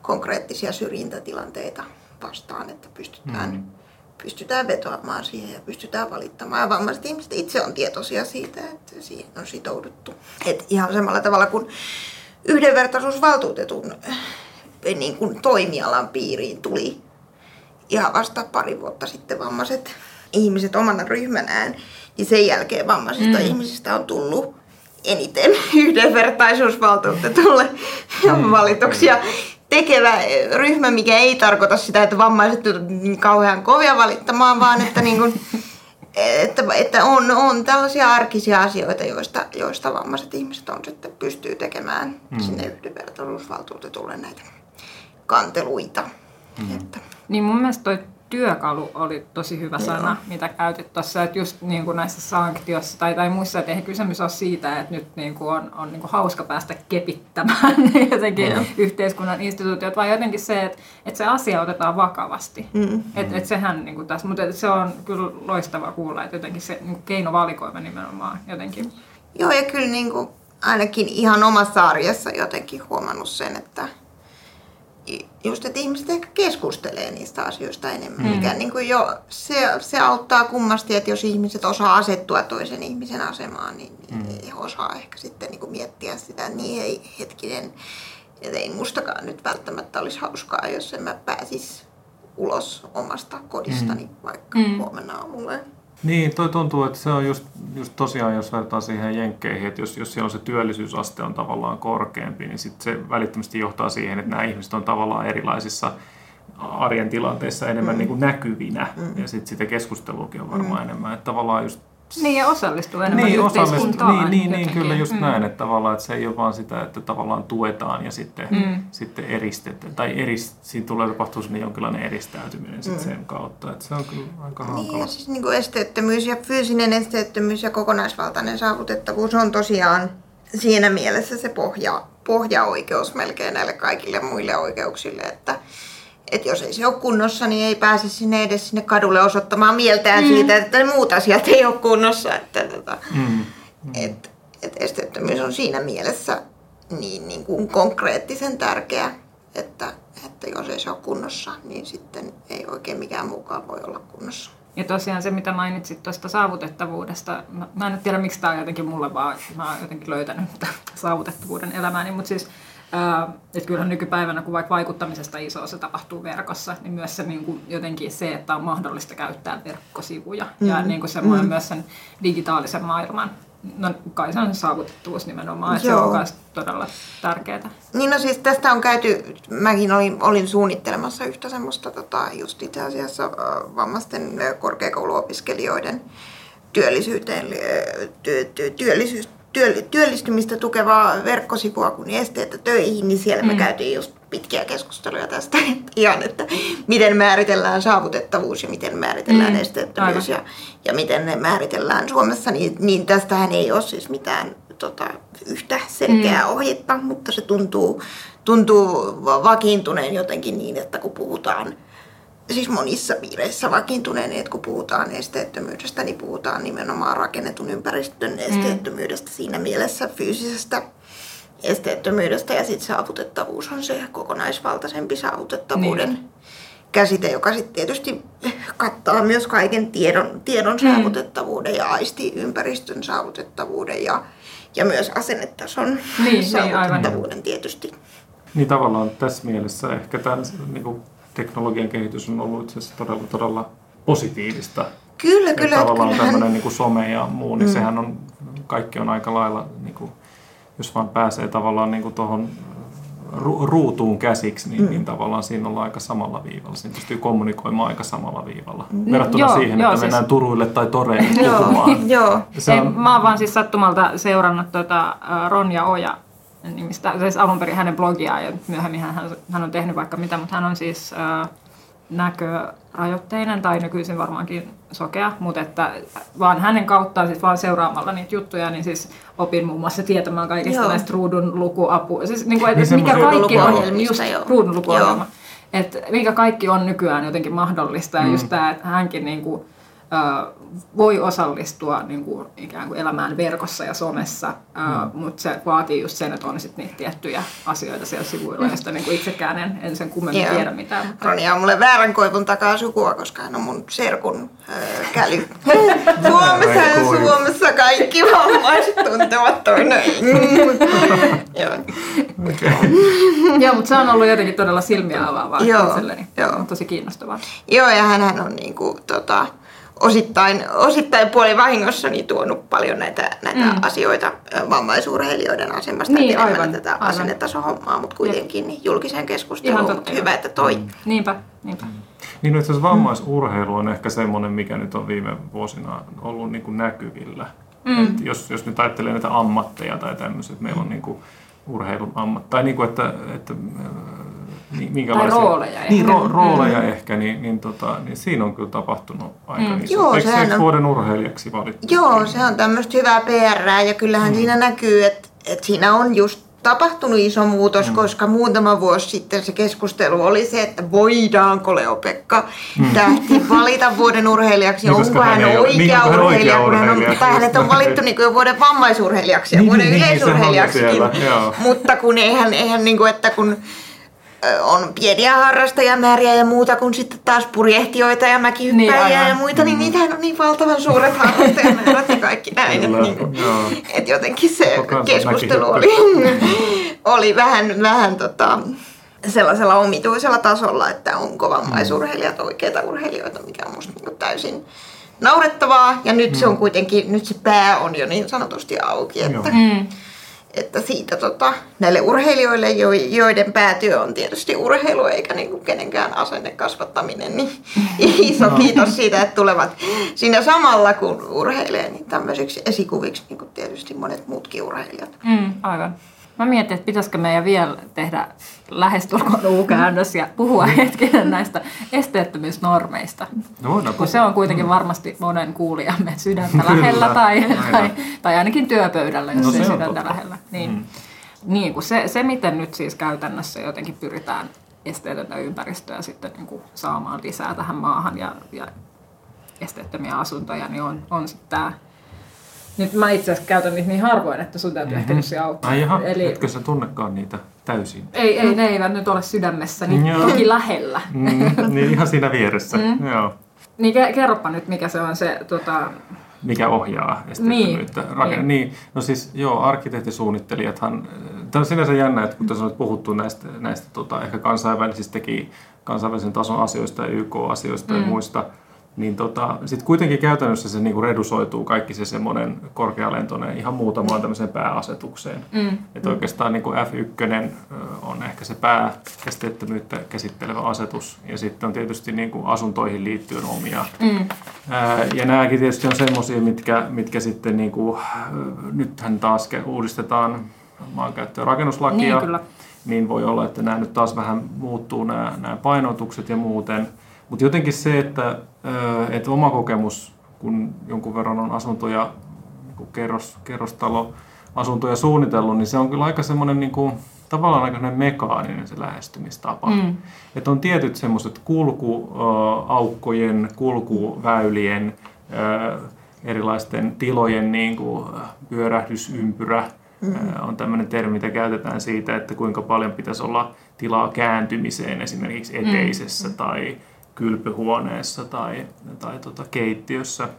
konkreettisia syrjintätilanteita vastaan, että pystytään, mm. Pystytään vetoamaan siihen ja pystytään valittamaan. Ja vammaiset ihmiset itse on tietoisia siitä, että siihen on sitouduttu. Et ihan samalla tavalla kuin yhdenvertaisuusvaltuutetun eh, niin kuin toimialan piiriin tuli ihan vasta pari vuotta sitten vammaiset ihmiset omana ryhmänään, niin sen jälkeen vammaisista mm. ihmisistä on tullut eniten yhdenvertaisuusvaltuutetulle mm. valituksia tekevä ryhmä, mikä ei tarkoita sitä, että vammaiset on niin kauhean kovia valittamaan, vaan että, niin kuin, että, että on, on tällaisia arkisia asioita, joista, joista vammaiset ihmiset on sitten pystyy tekemään mm. sinne yhdenvertaisuusvaltuutetulle näitä kanteluita. Mm. Että. Niin mun mielestä toi työkalu oli tosi hyvä sana, mitä käytit tuossa, että just niin kuin näissä sanktioissa tai, tai muissa, että eihän kysymys ole siitä, että nyt niin kuin on, on niin kuin hauska päästä kepittämään jotenkin Joo. yhteiskunnan instituutiot, vaan jotenkin se, että, että se asia otetaan vakavasti. Mm. Että et sehän niin kuin tässä, mutta se on kyllä loistava kuulla, että jotenkin se niin kuin keinovalikoima nimenomaan jotenkin. Joo, ja kyllä niin kuin ainakin ihan omassa arjessa jotenkin huomannut sen, että just, että ihmiset ehkä keskustelee niistä asioista enemmän. Mm. Mikä niin kuin jo, se, se auttaa kummasti, että jos ihmiset osaa asettua toisen ihmisen asemaan, niin, mm. he osaa ehkä sitten niin kuin miettiä sitä, että niin ei hetkinen, että ei mustakaan nyt välttämättä olisi hauskaa, jos en mä pääsis ulos omasta kodistani mm. vaikka mm. huomenna aamulla. Niin, toi tuntuu, että se on just, just tosiaan, jos vertaa siihen jenkkeihin, että jos, jos siellä on se työllisyysaste on tavallaan korkeampi, niin sit se välittömästi johtaa siihen, että nämä ihmiset on tavallaan erilaisissa arjen tilanteissa enemmän mm. niin kuin näkyvinä. Mm. Ja sitten sitä keskusteluakin on varmaan mm. enemmän. Että tavallaan just Niin, ja osallistuu enemmän niin, yhteiskuntaan. niin, niin, niin kyllä just Mm. näin, että tavallaan että se ei ole vaan sitä, että tavallaan tuetaan ja sitten, mm. sitten eristetään, tai erist, siinä tulee tapahtua sinne jonkinlainen eristäytyminen sit sen kautta, että se on kyllä aika Niin, hankala. ja siis niin kuin esteettömyys ja fyysinen esteettömyys ja kokonaisvaltainen saavutettavuus on tosiaan siinä mielessä se pohja, pohjaoikeus melkein näille kaikille muille oikeuksille, että että jos ei se ole kunnossa, niin ei pääse sinne edes sinne kadulle osoittamaan mieltään mm. siitä, että ne muut asiat ei ole kunnossa. Että, tota, Mm. et, et esteettömyys on siinä mielessä niin, niin kuin konkreettisen tärkeä, että, että jos ei se ole kunnossa, niin sitten ei oikein mikään muukaan voi olla kunnossa. Ja tosiaan se, mitä mainitsit tuosta saavutettavuudesta, mä, mä en tiedä miksi tämä on jotenkin mulle vaan, mä oon jotenkin löytänyt saavutettavuuden elämääni, mutta siis että kyllähän nykypäivänä, kun vaikka vaikuttamisesta iso se tapahtuu verkossa, niin myös se niin kuin jotenkin se, että on mahdollista käyttää verkkosivuja mm-hmm. ja niin kuin semmoinen mm-hmm. myös sen digitaalisen maailman, no kai se on saavutettavuus nimenomaan, että se on myös todella tärkeää. Niin no siis tästä on käyty, mäkin olin, olin suunnittelemassa yhtä semmoista tota, just itse asiassa vammaisten korkeakouluopiskelijoiden työllisyyteen, työ, työ, työllisyys, työ, työllistymistä tukevaa verkkosivua kuin esteettä töihin, niin siellä me Mm. käytiin just pitkiä keskusteluja tästä ihan, että miten määritellään saavutettavuus ja miten määritellään Mm, esteettömyys ja, ja miten ne määritellään Suomessa, niin, niin tästähän ei ole siis mitään tota, yhtä selkeää mm. ohjetta, mutta se tuntuu, tuntuu va- vakiintuneen jotenkin niin, että kun puhutaan, siis monissa piireissä vakiintuneen, että kun puhutaan esteettömyydestä, niin puhutaan nimenomaan rakennetun ympäristön esteettömyydestä siinä mielessä fyysisestä esteettömyydestä ja sitten saavutettavuus on se kokonaisvaltaisempi saavutettavuuden Niin. käsite, joka sitten tietysti kattaa myös kaiken tiedon, tiedon saavutettavuuden ja aistiympäristön saavutettavuuden ja, ja myös asennetason niin, saavutettavuuden tietysti. Niin tavallaan tässä mielessä ehkä tämän niin kuin teknologian kehitys on ollut itse asiassa todella, todella positiivista. Kyllä, Että kyllä. tavallaan kyllähän- tämmöinen niin kuin some ja muu, niin mm. sehän on, kaikki on aika lailla, niin kuin, jos vaan pääsee tavallaan niin kuin tuohon ru- ruutuun käsiksi, niin, mm. niin tavallaan siinä ollaan aika samalla viivalla. Siinä pystyy kommunikoimaan aika samalla viivalla. Verrattuna joo, siihen, joo, että siis- mennään Turuille tai Toreille Joo, puhumaan. joo. Se Ei, on, mä oon vaan siis sattumalta seurannut tota, ä, Ronja Oja nimistä, siis alun perin hänen blogiaan ja myöhemmin hän, hän on tehnyt vaikka mitä, mutta hän on siis ä, näkörajoitteinen tai nykyisin varmaankin sokea, mutta että vaan hänen kauttaan siis vaan seuraamalla niitä juttuja, niin siis opin muun muassa tietämään kaikista Joo. näistä ruudun lukuapu, siis niin kuin, että Niin mikä kaikki on just joo. ruudun lukuohjelma. Että mikä kaikki on nykyään jotenkin mahdollista ja Mm. just tämä, että hänkin niin kuin, voi osallistua niin kuin, ikään kuin elämään verkossa ja somessa, mm. mutta se vaatii just sen, että on sit niitä tiettyjä asioita siellä sivuilla, joista niin kuin itsekään en, en sen kummemmin Joo. tiedä mitään. Mutta... Roni on mulle väärän koivun takaa sukua, koska hän on mun serkun öö, käly. Suomessa, koivu. Suomessa kaikki vammaiset tuntevat toinen. Joo. Joo, mutta se on ollut jotenkin todella silmiä avaavaa Joo, joo. Tosi kiinnostavaa. Joo, ja hän on niinku, tota, osittain, osittain puolivahingossa niin tuonut paljon näitä, näitä mm. asioita vammaisurheilijoiden asemasta Niin, etenemällä aivan, tätä aivan. asennetasohommaa, mutta kuitenkin niin julkiseen keskusteluun. Mutta hyvä, että toi. Niinpä, niinpä. niin no itse asiassa vammaisurheilu on ehkä semmoinen, mikä nyt on viime vuosina ollut niin kuin näkyvillä. Mm. Et jos, jos nyt ajattelee näitä ammatteja tai tämmöiset, meillä on niin kuin urheilun ammat, tai niin kuin, että, että niin, minkälaisia... rooleja Niin, ehkä. ro, rooleja mm. ehkä, niin, niin, tota, niin siinä on kyllä tapahtunut aika mm. iso. Joo, Eikö sehän se on- vuoden urheilijaksi valittu? Joo, se on tämmöistä hyvää PR ja kyllähän mm. siinä näkyy, että, että siinä on just tapahtunut iso muutos, mm. koska muutama vuosi sitten se keskustelu oli se, että voidaanko Leo-Pekka Tähti valita vuoden urheilijaksi, Niin, onko hän hän ei ole- oikea niin, hän urheilija, oikea kun hän on, tai hänet on valittu niin kuin vuoden vammaisurheilijaksi ja Niin, vuoden niin, siellä, joo. mutta kun eihän, eihän niin kuin, että kun on pieniä harrastajamääriä ja muuta kuin sitten taas purjehtijoita ja mäkihyppäjiä Niin, ja muita, niin niitähän on niin valtavan suuret harrastajamäärät ja kaikki näin. Kyllä, että niin kuin, joo. et jotenkin se keskustelu oli, oli vähän, vähän tota, sellaisella omituisella tasolla, että onko vammaisurheilijat oikeita urheilijoita, mikä on musta niin täysin naurettavaa. Ja nyt se on kuitenkin, nyt se pää on jo niin sanotusti auki, että, Mm. Että siitä tota, näille urheilijoille, jo- joiden päätyö on tietysti urheilu eikä niin kuin kenenkään asenne kasvattaminen, niin iso kiitos siitä, että tulevat siinä samalla kun urheilee, niin tämmöisiksi esikuviksi niin kuin tietysti monet muutkin urheilijat. Mm, aivan. Mä mietin, että pitäisikö meidän vielä tehdä lähestulkoon U-käännös ja puhua hetkinen näistä esteettömyysnormeista. No, voidaan Kun se on kuitenkin varmasti monen kuulijamme sydäntä lähellä tai, tai, tai ainakin työpöydällä, jos No no, ei se on sydäntä totta. lähellä. Niin, mm. niin kun se, se, miten nyt siis käytännössä jotenkin pyritään esteetöntä ympäristöä sitten niin kuin saamaan lisää tähän maahan ja, ja esteettömiä asuntoja, niin on, on sitten tämä nyt mä itse asiassa käytän niitä niin harvoin, että sun täytyy mm-hmm. ehkä nyt se auttaa. Ai jaha, Eli etkö sä tunnekaan niitä täysin? ei, ei, ne eivät nyt ole sydämessä, niin toki lähellä. Mm, niin ihan siinä vieressä, mm. joo. Niin ke- kerropa nyt, mikä se on se, tota, Mikä ohjaa esteettömyyttä. Niin, Raken- niin. niin. no siis joo, arkkitehtisuunnittelijathan, tämä on sinänsä jännä, että kun tässä on nyt puhuttu näistä, näistä tota, ehkä kansainvälisistäkin, kansainvälisen tason asioista ja YK-asioista mm. ja muista, niin tota, sitten kuitenkin käytännössä se niinku redusoituu kaikki se semmoinen korkealentoinen ihan muutamaan tämmöiseen pääasetukseen. Mm. Että oikeastaan niinku F1 ö, on ehkä se pääesteettömyyttä käsittelevä asetus ja sitten on tietysti niinku asuntoihin liittyen omia. Mm. Ää, ja nämäkin tietysti on semmoisia, mitkä, mitkä sitten niinku, nythän taas uudistetaan maankäyttö- ja rakennuslakia. Niin, kyllä. Niin voi olla, että nämä nyt taas vähän muuttuu nämä, nämä painotukset ja muuten. Mutta jotenkin se, että, että oma kokemus, kun jonkun verran on asuntoja, niin kerros, kerrostalo asuntoja suunnitellut, niin se on kyllä aika semmoinen niin kuin, tavallaan aika mekaaninen se lähestymistapa. Mm. Että on tietyt semmoiset kulkuaukkojen, kulkuväylien, erilaisten tilojen niin kuin pyörähdysympyrä, mm. on tämmöinen termi, mitä käytetään siitä, että kuinka paljon pitäisi olla tilaa kääntymiseen esimerkiksi eteisessä mm. tai kylpyhuoneessa tai, tai tota keittiössä.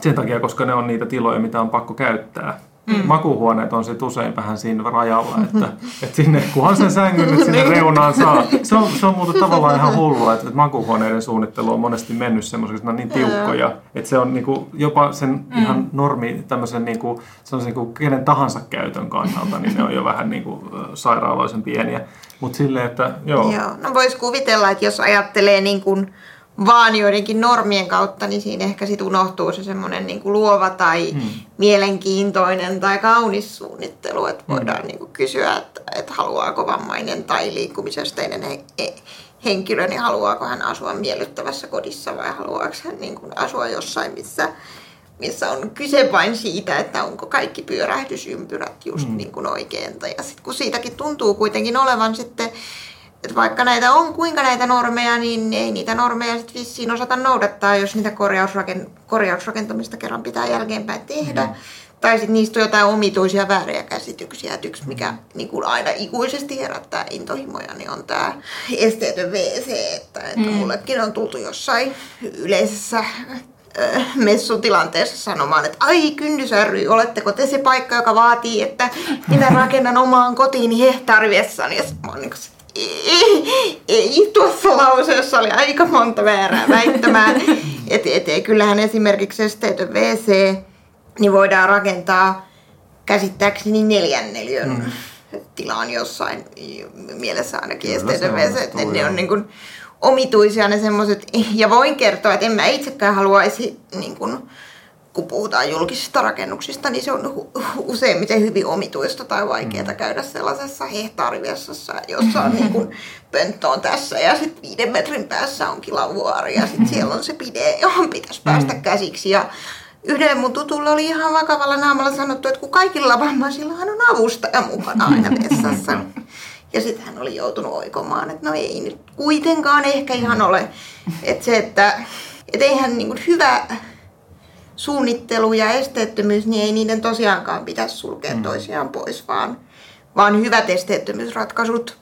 Sen takia, koska ne on niitä tiloja, mitä on pakko käyttää Mm. Makuhuoneet on sitten usein vähän siinä rajalla, että, että sinne, kunhan sen sängyn nyt sinne reunaan saa. Se on, se on muuten tavallaan ihan hullua, että, että makuhuoneiden suunnittelu on monesti mennyt semmoisiksi, että ne on niin tiukkoja, että se on niinku, jopa sen mm. ihan normi, tämmöisen niinku, niinku, kenen tahansa käytön kannalta, niin ne on jo vähän niinku, sairaaloisen pieniä. Mutta silleen, että joo. joo. No voisi kuvitella, että jos ajattelee niin kuin vaan joidenkin normien kautta, niin siinä ehkä sitten unohtuu se semmoinen niin kuin luova tai hmm. mielenkiintoinen tai kaunis suunnittelu, että hmm. voidaan niin kuin kysyä, että, että haluaako vammainen tai liikkumisesteinen he, henkilö, niin haluaako hän asua miellyttävässä kodissa vai haluaako hän niin kuin asua jossain, missä, missä on kyse vain siitä, että onko kaikki pyörähdysympyrät just hmm. niin kuin oikein. Ja sitten kun siitäkin tuntuu kuitenkin olevan sitten että vaikka näitä on kuinka näitä normeja, niin ei niitä normeja sitten vissiin osata noudattaa, jos niitä korjausraken, korjausrakentamista kerran pitää jälkeenpäin tehdä. Mm. Tai sitten niistä on jotain omituisia vääriä käsityksiä. Et yksi, mikä niin kuin aina ikuisesti herättää intohimoja, niin on tämä esteetön WC. Että, että mm. mullekin on tultu jossain yleisessä messutilanteessa sanomaan, että ai kynnysärry, oletteko te se paikka, joka vaatii, että minä rakennan omaan kotiini hehtaarivessani. Ja mä oon niin tuossa lauseessa oli aika monta väärää väittämää. Et, et, kyllähän esimerkiksi esteetön WC niin voidaan rakentaa käsittääkseni neljän neliön mm. tilaan jossain mielessä ainakin esteetön WC. Että ne on niin kuin omituisia ne semmoiset. Ja voin kertoa, että en mä itsekään haluaisi niin kuin, kun puhutaan julkisista rakennuksista, niin se on useimmiten hyvin omituista tai vaikeaa mm. käydä sellaisessa hehtaarivessassa, jossa on niin kuin pönttö on tässä ja sitten viiden metrin päässä onkin lavuaari ja sitten siellä on se pide, johon pitäisi päästä mm. käsiksi. Ja yhden mun tutulla oli ihan vakavalla naamalla sanottu, että kun kaikilla vammaisillaan on avustaja mukana aina vessassa. Ja sitten hän oli joutunut oikomaan, että no ei nyt kuitenkaan ehkä ihan ole. Että se, että et eihän niin kuin hyvä suunnittelu ja esteettömyys, niin ei niiden tosiaankaan pitäisi sulkea mm. toisiaan pois, vaan, vaan hyvät esteettömyysratkaisut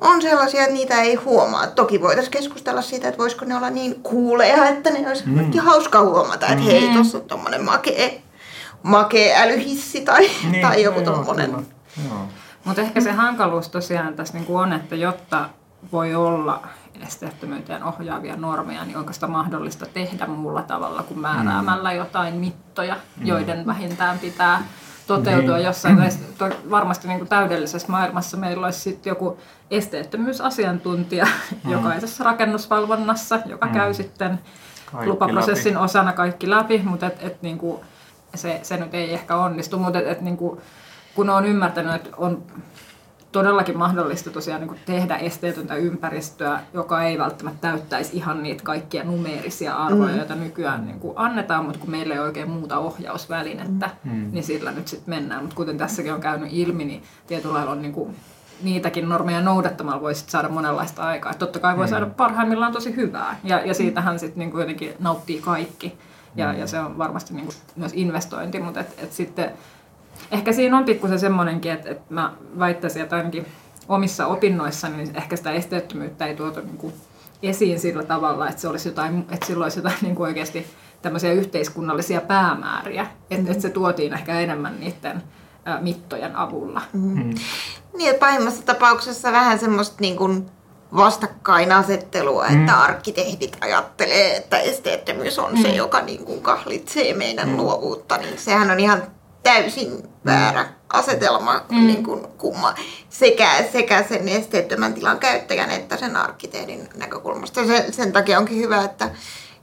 on sellaisia, että niitä ei huomaa. Toki voitaisiin keskustella siitä, että voisiko ne olla niin kuuleja, että ne olisi mm. hauska huomata, että mm. hei, tuossa on tuommoinen makee, makee älyhissi tai, niin, tai joku tuommoinen. Mutta ehkä se hankaluus tosiaan tässä niin on, että jotta voi olla esteettömyyteen ohjaavia normeja, niin onko sitä mahdollista tehdä muulla tavalla kuin määräämällä jotain mittoja, mm. joiden vähintään pitää toteutua niin. jossain. Varmasti niin kuin täydellisessä maailmassa meillä olisi sitten joku esteettömyysasiantuntija mm. jokaisessa rakennusvalvonnassa, joka mm. käy sitten kaikki lupaprosessin läpi. osana kaikki läpi, mutta et, et, niin kuin, se, se nyt ei ehkä onnistu. Mutta et, et, niin kuin, kun olen ymmärtänyt, että on todellakin mahdollista tosiaan niin tehdä esteetöntä ympäristöä, joka ei välttämättä täyttäisi ihan niitä kaikkia numeerisia arvoja, mm. joita nykyään niin kuin annetaan, mutta kun meillä ei oikein muuta ohjausvälinettä, mm. niin sillä nyt sitten mennään. Mutta kuten tässäkin on käynyt ilmi, niin tietyllä lailla on niin kuin niitäkin normeja noudattamalla voi saada monenlaista aikaa. Et totta kai voi mm. saada parhaimmillaan tosi hyvää, ja, ja siitähän sitten niin jotenkin nauttii kaikki. Ja, mm. ja se on varmasti niin kuin myös investointi, mutta et, et sitten ehkä siinä on pikkusen semmoinenkin, että, että mä väittäisin, että ainakin omissa opinnoissani niin ehkä sitä esteettömyyttä ei tuotu niin kuin esiin sillä tavalla, että, se olisi jotain, että sillä olisi jotain niin kuin oikeasti tämmöisiä yhteiskunnallisia päämääriä, että, että se tuotiin ehkä enemmän niiden mittojen avulla. Mm-hmm. Niin, että pahimmassa tapauksessa vähän semmoista niin kuin vastakkainasettelua, mm. että arkkitehdit ajattelee, että esteettömyys on mm. se, joka niin kuin kahlitsee meidän mm. luovuutta, niin sehän on ihan täysin väärä asetelma mm. niin kuin kumma, sekä, sekä sen esteettömän tilan käyttäjän että sen arkkitehdin näkökulmasta. Sen, sen takia onkin hyvä, että,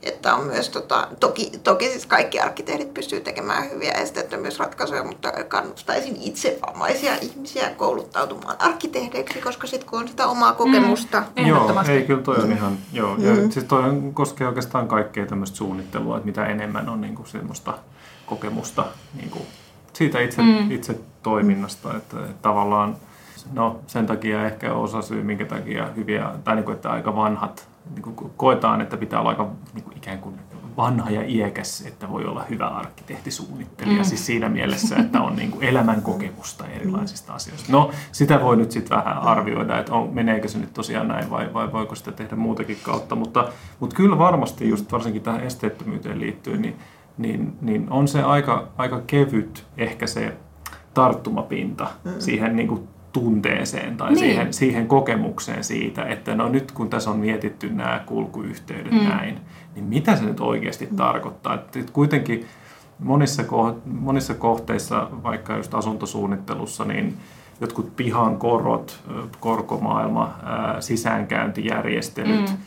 että on myös, tota, toki, toki siis kaikki arkkitehdit pystyy tekemään hyviä esteettömyysratkaisuja, mutta kannustaisin itse vammaisia ihmisiä kouluttautumaan arkkitehdeiksi, koska sitten kun on sitä omaa mm. kokemusta. Mm. Joo, ei kyllä toi on ihan, joo. Ja mm. siis toi koskee oikeastaan kaikkea tämmöistä suunnittelua, että mitä enemmän on niin kuin semmoista kokemusta niin kuin siitä itse, mm. itse toiminnasta, että, että tavallaan no, sen takia ehkä osa syy, minkä takia hyviä, tai niin kuin, että aika vanhat, niin kuin koetaan, että pitää olla aika niin kuin ikään kuin vanha ja iäkäs, että voi olla hyvä arkkitehtisuunnittelija. Mm. Siis siinä mielessä, että on niin kuin elämän kokemusta erilaisista asioista. No, sitä voi nyt sitten vähän arvioida, että on, meneekö se nyt tosiaan näin vai, vai voiko sitä tehdä muutakin kautta. Mutta, mutta kyllä varmasti just varsinkin tähän esteettömyyteen liittyen, niin niin, niin on se aika, aika kevyt ehkä se tarttumapinta mm. siihen niin kuin tunteeseen tai niin. siihen, siihen kokemukseen siitä, että no nyt kun tässä on mietitty nämä kulkuyhteydet mm. näin, niin mitä se nyt oikeasti mm. tarkoittaa? Että kuitenkin monissa, monissa kohteissa, vaikka just asuntosuunnittelussa, niin jotkut pihan korot, korkomaailma, sisäänkäyntijärjestelyt, mm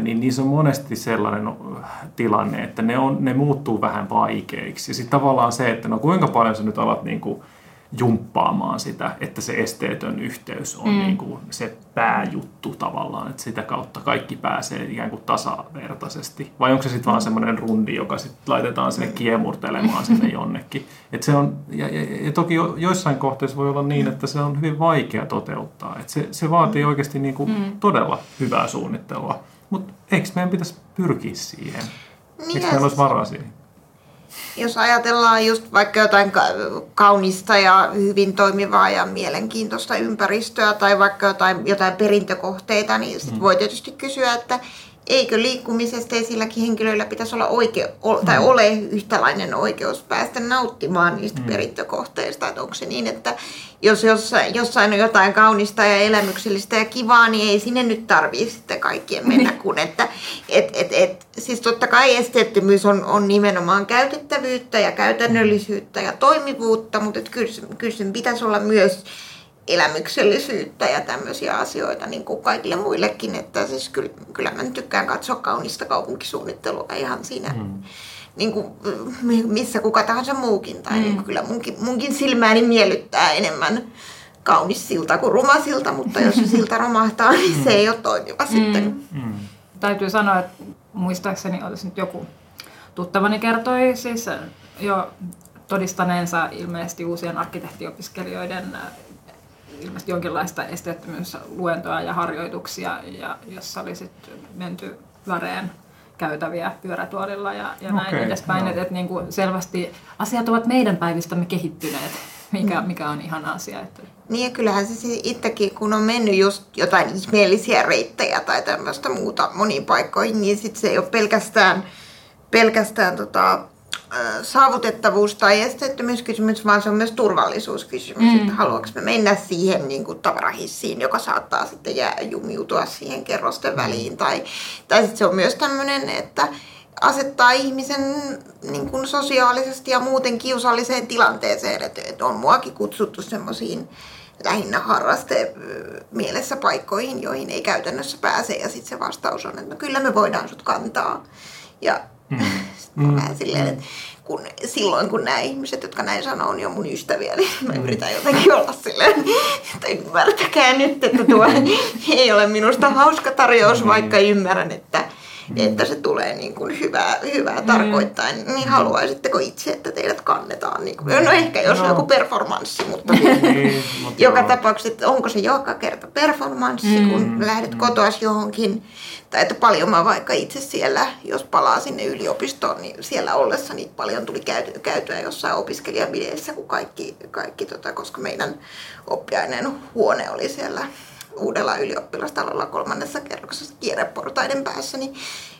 niin niissä on monesti sellainen tilanne, että ne, on, ne muuttuu vähän vaikeiksi. Ja sitten tavallaan se, että no kuinka paljon sä nyt alat niin kuin jumppaamaan sitä, että se esteetön yhteys on mm. niin kuin se pääjuttu tavallaan, että sitä kautta kaikki pääsee ikään kuin tasavertaisesti. Vai onko se sitten vaan mm. semmoinen rundi, joka sitten laitetaan sinne kiemurtelemaan sinne jonnekin. Et se on, ja, ja, ja toki jo, joissain kohteissa voi olla niin, että se on hyvin vaikea toteuttaa. Et se, se vaatii oikeasti niin kuin mm. todella hyvää suunnittelua. Mutta eikö meidän pitäisi pyrkiä siihen? Niin eikö meillä olisi varaa siihen? Jos ajatellaan just vaikka jotain kaunista ja hyvin toimivaa ja mielenkiintoista ympäristöä tai vaikka jotain, jotain perintökohteita, niin sit mm. voi tietysti kysyä, että eikö liikkumisesteisilläkin henkilöillä pitäisi olla oike, tai mm. ole yhtälainen oikeus päästä nauttimaan niistä mm. perintökohteista? Että onko se niin, että jos jossain, jossain on jotain kaunista ja elämyksellistä ja kivaa, niin ei sinne nyt tarvii sitten kaikkien mennä, niin. kun että et, et, et, siis totta kai esteettömyys on, on nimenomaan käytettävyyttä ja käytännöllisyyttä ja toimivuutta, mutta kyllä sen pitäisi olla myös elämyksellisyyttä ja tämmöisiä asioita niin kuin kaikille muillekin. Että siis kyllä, kyllä mä tykkään katsoa kaunista kaupunkisuunnittelua ihan siinä, mm. niin kuin, missä kuka tahansa muukin. Tai mm. niin kuin kyllä munkin, munkin silmääni miellyttää enemmän kaunis silta kuin ruma silta, mutta jos se silta romahtaa, niin se ei ole toimiva mm. sitten. Mm. Täytyy sanoa, että muistaakseni olisi nyt joku tuttavani kertoi siis jo todistaneensa ilmeisesti uusien arkkitehtiopiskelijoiden ilmeisesti jonkinlaista esteettömyysluentoa ja harjoituksia, ja jossa oli sitten menty väreen käytäviä pyörätuolilla ja, ja näin okay, edespäin. No. Että et niin kuin selvästi asiat ovat meidän päivistämme kehittyneet, mikä, mm. mikä on ihan asia. Että... Niin ja kyllähän se itsekin, kun on mennyt just jotain ihmeellisiä reittejä tai tämmöistä muuta moniin paikkoihin, niin sitten se ei ole pelkästään, pelkästään tota, saavutettavuus tai esteettömyyskysymys, vaan se on myös turvallisuuskysymys, mm. että haluaako me mennä siihen niin kuin tavarahissiin, joka saattaa sitten jää, jumiutua siihen kerrosten väliin. Tai, tai sitten se on myös tämmöinen, että asettaa ihmisen niin kuin sosiaalisesti ja muuten kiusalliseen tilanteeseen, että, että on muakin kutsuttu semmoisiin lähinnä harraste mielessä paikkoihin, joihin ei käytännössä pääse ja sitten se vastaus on, että no kyllä me voidaan sut kantaa. Ja Mm. Mm. Vähän silleen, että kun, silloin kun nämä ihmiset, jotka näin sanoo, on mun ystäviä, niin mä mm. yritän jotenkin olla silleen, että ymmärtäkää nyt, että tuo ei ole minusta hauska tarjous, mm. vaikka ymmärrän, että, että se tulee niin kuin hyvää, hyvää mm. tarkoittain, niin haluaisitteko itse, että teidät kannetaan? Niin kuin, no ehkä jos no. joku performanssi, mutta niin, joka tapauksessa, onko se joka kerta performanssi, mm. kun lähdet kotoas johonkin, tai että paljon mä vaikka itse siellä, jos palaa sinne yliopistoon, niin siellä ollessa niin paljon tuli käytyä, käytyä jossain opiskelijabideissä kuin kaikki, kaikki tota, koska meidän oppiaineen huone oli siellä uudella ylioppilastalolla kolmannessa kerroksessa kierreportaiden päässä, niin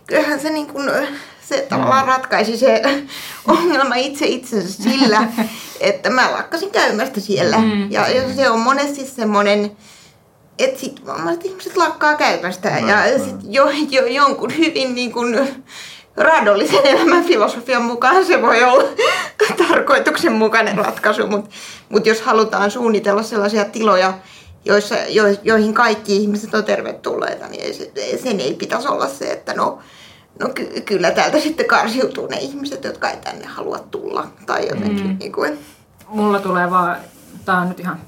kyllähän se, niin kuin, se tavallaan ratkaisi se ongelma itse itsensä sillä, että mä lakkasin käymästä siellä. Mm. Ja, ja se on monesti semmoinen, että sit vammaiset ihmiset lakkaa käymästä no, ja no. sit jo, jo, jonkun hyvin niin kuin, raadollisen elämän filosofian mukaan se voi olla tarkoituksenmukainen ratkaisu, mutta mut jos halutaan suunnitella sellaisia tiloja, joissa, jo, joihin kaikki ihmiset on tervetulleita, niin ei, sen ei pitäisi olla se, että no, no ky, kyllä täältä sitten karsiutuu ne ihmiset, jotka ei tänne halua tulla. Tai jotenkin mm. niin kuin. Mulla tulee vaan, tämä on nyt ihan,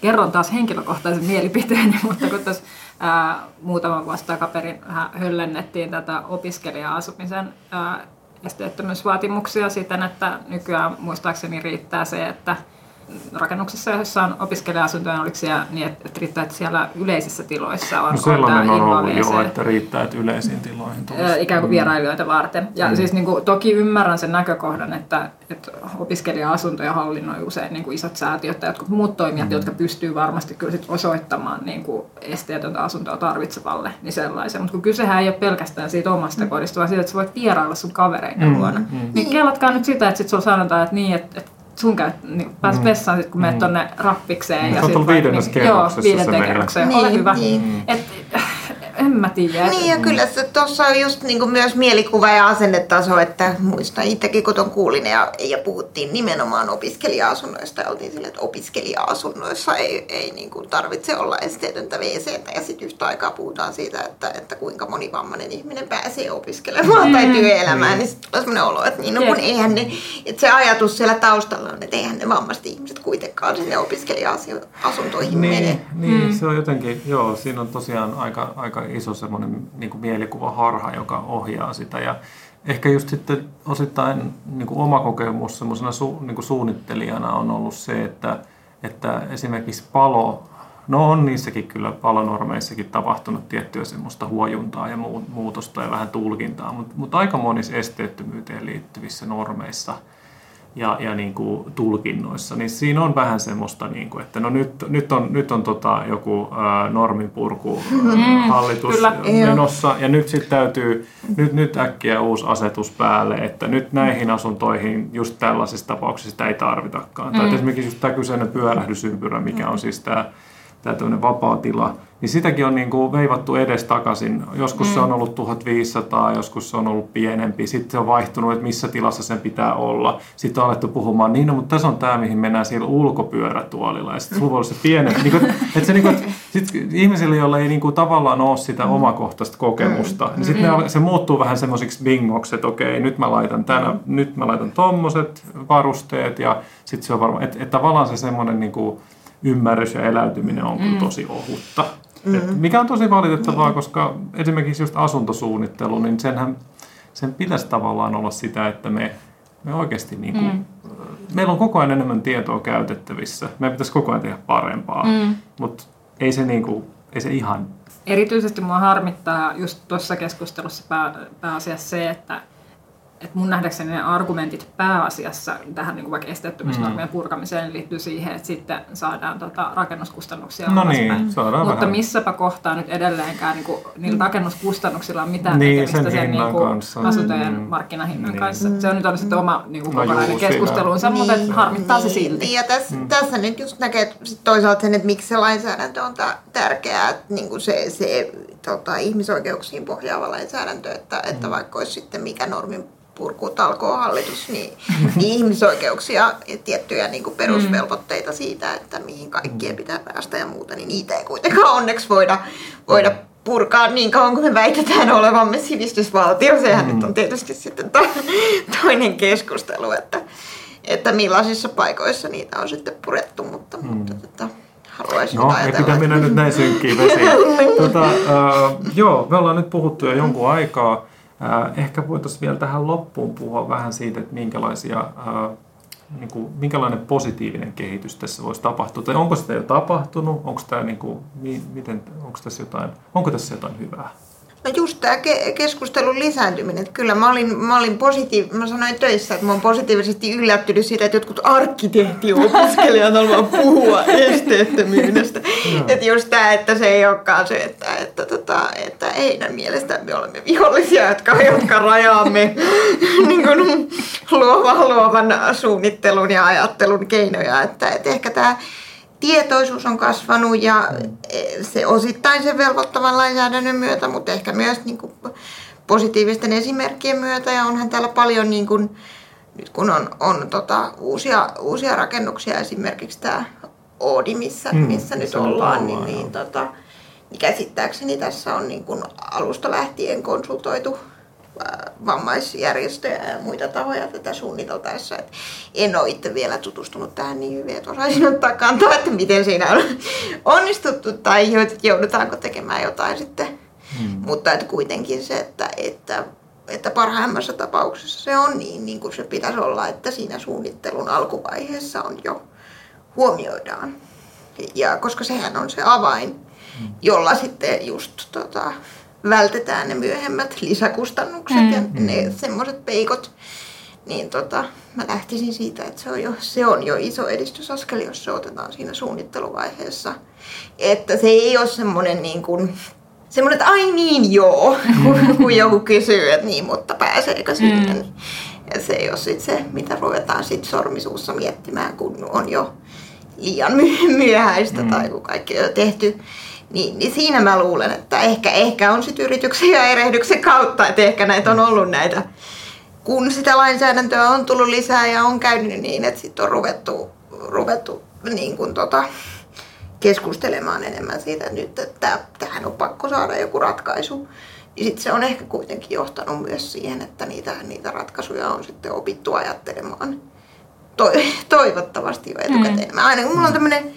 kerron taas henkilökohtaisen mielipiteeni, mutta kun tässä ää, muutama vuosi takaperin höllennettiin tätä opiskelija-asumisen esteettömyysvaatimuksia siten, että nykyään muistaakseni riittää se, että rakennuksessa, jossa on opiskelija-asuntoja, oliko siellä niin, että riittää, että siellä yleisissä tiloissa on no sellainen on ollut jo, että riittää, että yleisiin tiloihin tulisi. Ikään kuin vierailijoita varten. Ja mm. siis niin kuin, toki ymmärrän sen näkökohdan, että, että opiskelija-asuntoja hallinnoi usein niin kuin isot säätiöt tai jotkut muut toimijat, mm. jotka pystyy varmasti kyllä sit osoittamaan niin kuin esteetöntä asuntoa tarvitsevalle niin sellaisen. Mutta kun kysehän ei ole pelkästään siitä omasta mm. kodista, vaan siitä, että sä voit vierailla sun kavereiden mm. luona. Mm. Niin kelatkaa nyt sitä, että sit sulla sanotaan, että niin, että, että sun käy, niin pääs vessaan sit, kun menet tonne rappikseen. Se on sit tuolla vaikka- viidennes niin, Joo, kerroksessa se viidenteen kerrokseen. Ole Niin, hyvä. niin. Et, en mä tiedä. Niin ja kyllä se tuossa on just niinku myös mielikuva ja asennetaso, että muistan itsekin kun kuulin ja, ja puhuttiin nimenomaan opiskelija-asunnoista ja oltiin silleen, että opiskelija-asunnoissa ei, ei niinku tarvitse olla esteetöntä wc ja sitten yhtä aikaa puhutaan siitä, että, että kuinka monivammainen ihminen pääsee opiskelemaan tai työelämään, niin. Sitten tulee sellainen olo, että niin no kun eihän ne, että se ajatus siellä taustalla on, että eihän ne vammaiset ihmiset kuitenkaan sinne opiskelija-asuntoihin mene. Niin, niin se on jotenkin, joo, siinä on tosiaan aika, aika iso semmoinen niin kuin mielikuvaharha, joka ohjaa sitä. Ja ehkä just sitten osittain niin kuin oma kokemus semmoisena su, niin kuin suunnittelijana on ollut se, että, että esimerkiksi palo, no on niissäkin kyllä palonormeissakin tapahtunut tiettyä semmoista huojuntaa ja muu- muutosta ja vähän tulkintaa, mutta, mutta aika monissa esteettömyyteen liittyvissä normeissa – ja, ja niin kuin tulkinnoissa, niin siinä on vähän semmoista, niin kuin, että no nyt, nyt on, nyt on tota joku norminpurku ää, hallitus kyllä. menossa ja nyt sitten täytyy, nyt, nyt äkkiä uusi asetus päälle, että nyt näihin asuntoihin just tällaisissa tapauksissa sitä ei tarvitakaan. Tai että esimerkiksi just tämä kyseinen pyörähdysympyrä, mikä on siis tämä tämä tämmöinen vapaa tila, niin sitäkin on niin kuin veivattu edes takaisin. Joskus mm. se on ollut 1500, joskus se on ollut pienempi, sitten se on vaihtunut, että missä tilassa sen pitää olla. Sitten on alettu puhumaan, niin no, mutta tässä on tämä, mihin mennään siellä ulkopyörätuolilla. Ja sitten sulla voi olla se pienempi. niin kuin, että se, niin kuin, sit ihmisille, joilla ei niin kuin, tavallaan ole sitä omakohtaista kokemusta, niin sitten mm. se muuttuu vähän semmoisiksi bingoksi, että okei, nyt mä laitan tänä, nyt mä laitan tommoset varusteet ja sitten se on varmaan, että, että tavallaan se semmoinen niin kuin, ymmärrys ja eläytyminen on kyllä tosi ohutta. Et mikä on tosi valitettavaa, koska esimerkiksi just asuntosuunnittelu, niin senhän, sen pitäisi tavallaan olla sitä, että me, me oikeasti niin kuin, meillä on koko ajan enemmän tietoa käytettävissä. Meidän pitäisi koko ajan tehdä parempaa, mm. mutta ei se, niin kuin, ei se ihan Erityisesti mua harmittaa just tuossa keskustelussa pää, pääasiassa se, että, että mun nähdäkseni ne argumentit pääasiassa tähän niin kuin vaikka esteettömyysnormien purkamiseen liittyy siihen, että sitten saadaan tota, rakennuskustannuksia No alaspäin. niin, saadaan Mutta vähän. missäpä kohtaa nyt edelleenkään niin kuin, niillä rakennuskustannuksilla on mitään Niin, tekemistä sen sen, niin kuin, asuntojen Mm. markkinahinnan Niin. kanssa. Se on nyt on sitten oma niin kuin, No kokonainen siinä- keskustelunsa, mutta Niin, harmittaa se niin. silti. Ja tässä, mm. tässä nyt just näkee sit toisaalta sen, että miksi se lainsäädäntö on tärkeää, että niin kuin se, se tota, ihmisoikeuksiin pohjaava lainsäädäntö, että, että vaikka olisi sitten mikä normin purku talkoo hallitus, niin, niin ihmisoikeuksia ja tiettyjä niin kuin perusvelvoitteita siitä, että mihin kaikkien pitää päästä ja muuta, niin niitä ei kuitenkaan onneksi voida, voida purkaa niin kauan kuin me väitetään olevamme sivistysvaltio. Sehän nyt on tietysti sitten to, toinen keskustelu, että, että millaisissa paikoissa niitä on sitten purettu, mutta, mm. mutta tota, haluaisin No, ei pitää mennä nyt näin synkkiin vesiin. tota, äh, joo, me ollaan nyt puhuttu jo jonkun aikaa. Äh, ehkä voitaisiin vielä tähän loppuun puhua vähän siitä, että minkälaisia, äh, niin kuin, minkälainen positiivinen kehitys tässä voisi tapahtua. Tai onko sitä jo tapahtunut? Onko, tämä, niin kuin, mi, miten, onko, tässä jotain, onko tässä jotain hyvää? No just tämä ke- keskustelun lisääntyminen. Että kyllä mä olin, mä olin positiiv- mä sanoin töissä, että mä olen positiivisesti yllättynyt siitä, että jotkut arkkitehtiopiskelijat haluaa puhua esteettömyydestä. että just tämä, että se ei olekaan se, että, että, tota, että heidän mielestään me olemme vihollisia, jotka, jotka rajaamme niin kuin, luovan, luovan suunnittelun ja ajattelun keinoja. Että, että ehkä tämä tietoisuus on kasvanut ja eh, se osittain sen velvoittavan lainsäädännön myötä, mutta ehkä myös niin kuin positiivisten esimerkkien myötä. Ja onhan täällä paljon, niin kuin, nyt kun on, on tota, uusia, uusia rakennuksia, esimerkiksi tämä Oodi, missä, Mm, missä nyt ollaan, niin, ollaan, niin joo. tota, niin käsittääkseni tässä on niin kuin alusta lähtien konsultoitu vammaisjärjestöjä ja muita tahoja tätä suunniteltaessa. Et en ole itse vielä tutustunut tähän niin hyvin, että osaisin ottaa kantaa, että miten siinä on onnistuttu tai joudutaanko tekemään jotain sitten. Hmm. Mutta että kuitenkin se, että, että, että parhaimmassa tapauksessa se on niin, niin kuin se pitäisi olla, että siinä suunnittelun alkuvaiheessa on jo huomioidaan. Ja koska sehän on se avain, jolla sitten just tota, vältetään ne myöhemmät lisäkustannukset mm. ja ne semmoiset peikot, niin tota, mä lähtisin siitä, että se on, jo, se on jo iso edistysaskel, jos se otetaan siinä suunnitteluvaiheessa. Että se ei ole semmoinen niin kuin, semmoinen, että ai niin joo, kun, kun joku kysyy, että niin, mutta pääseekö sinne. Mm. se ei ole sit se, mitä ruvetaan sit sormisuussa miettimään, kun on jo liian my- myöhäistä mm. tai kun kaikki on jo tehty. Niin, niin siinä mä luulen, että ehkä, ehkä on sitten yrityksen ja erehdyksen kautta, että ehkä näitä on ollut näitä, kun sitä lainsäädäntöä on tullut lisää ja on käynyt niin, että sitten on ruvettu, ruvettu niin kuin tota, keskustelemaan enemmän siitä että nyt, että tähän on pakko saada joku ratkaisu. Niin sit se on ehkä kuitenkin johtanut myös siihen, että niitä, niitä ratkaisuja on sitten opittu ajattelemaan to- toivottavasti jo etukäteen. Mm. Aina kun mulla on tämmöinen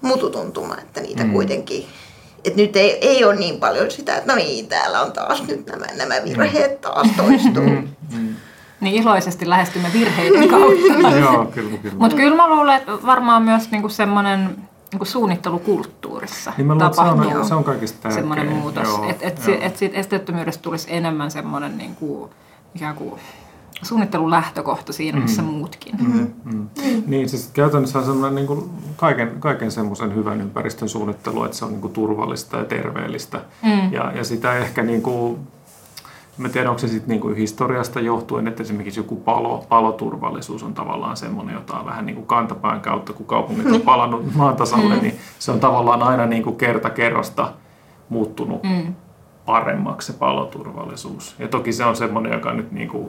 mututuntuma, että niitä mm. kuitenkin että nyt ei, ei ole niin paljon sitä, että no niin, täällä on taas nyt nämä, nämä virheet taas toistuu. Mm. Mm. Niin iloisesti lähestymme virheiden kautta. Joo, kyllä, kyllä. Mutta kyllä mä luulen, että varmaan myös niinku semmoinen niinku suunnittelukulttuurissa Niin luulen, että se tapahtuu on, se on kaikista semmoinen muutos. Että et, joo. et siitä esteettömyydestä tulisi enemmän semmoinen niinku, ikään kuin suunnittelun lähtökohta siinä, missä muutkin. Mm, mm. Niin, siis käytännössä on semmoinen niin kuin kaiken, kaiken semmoisen hyvän ympäristön suunnittelu, että se on niin kuin turvallista ja terveellistä. Mm. Ja, ja sitä ehkä niin kuin, mä tiedän, onko se sitten niin kuin historiasta johtuen, että esimerkiksi joku palo, paloturvallisuus on tavallaan semmoinen, jota on vähän niin kuin kantapään kautta, kun kaupungit on palannut maan tasalle, niin se on tavallaan aina niin kuin kerta kerrasta muuttunut Mm. paremmaksi se paloturvallisuus. Ja toki se on semmoinen, joka nyt niin kuin,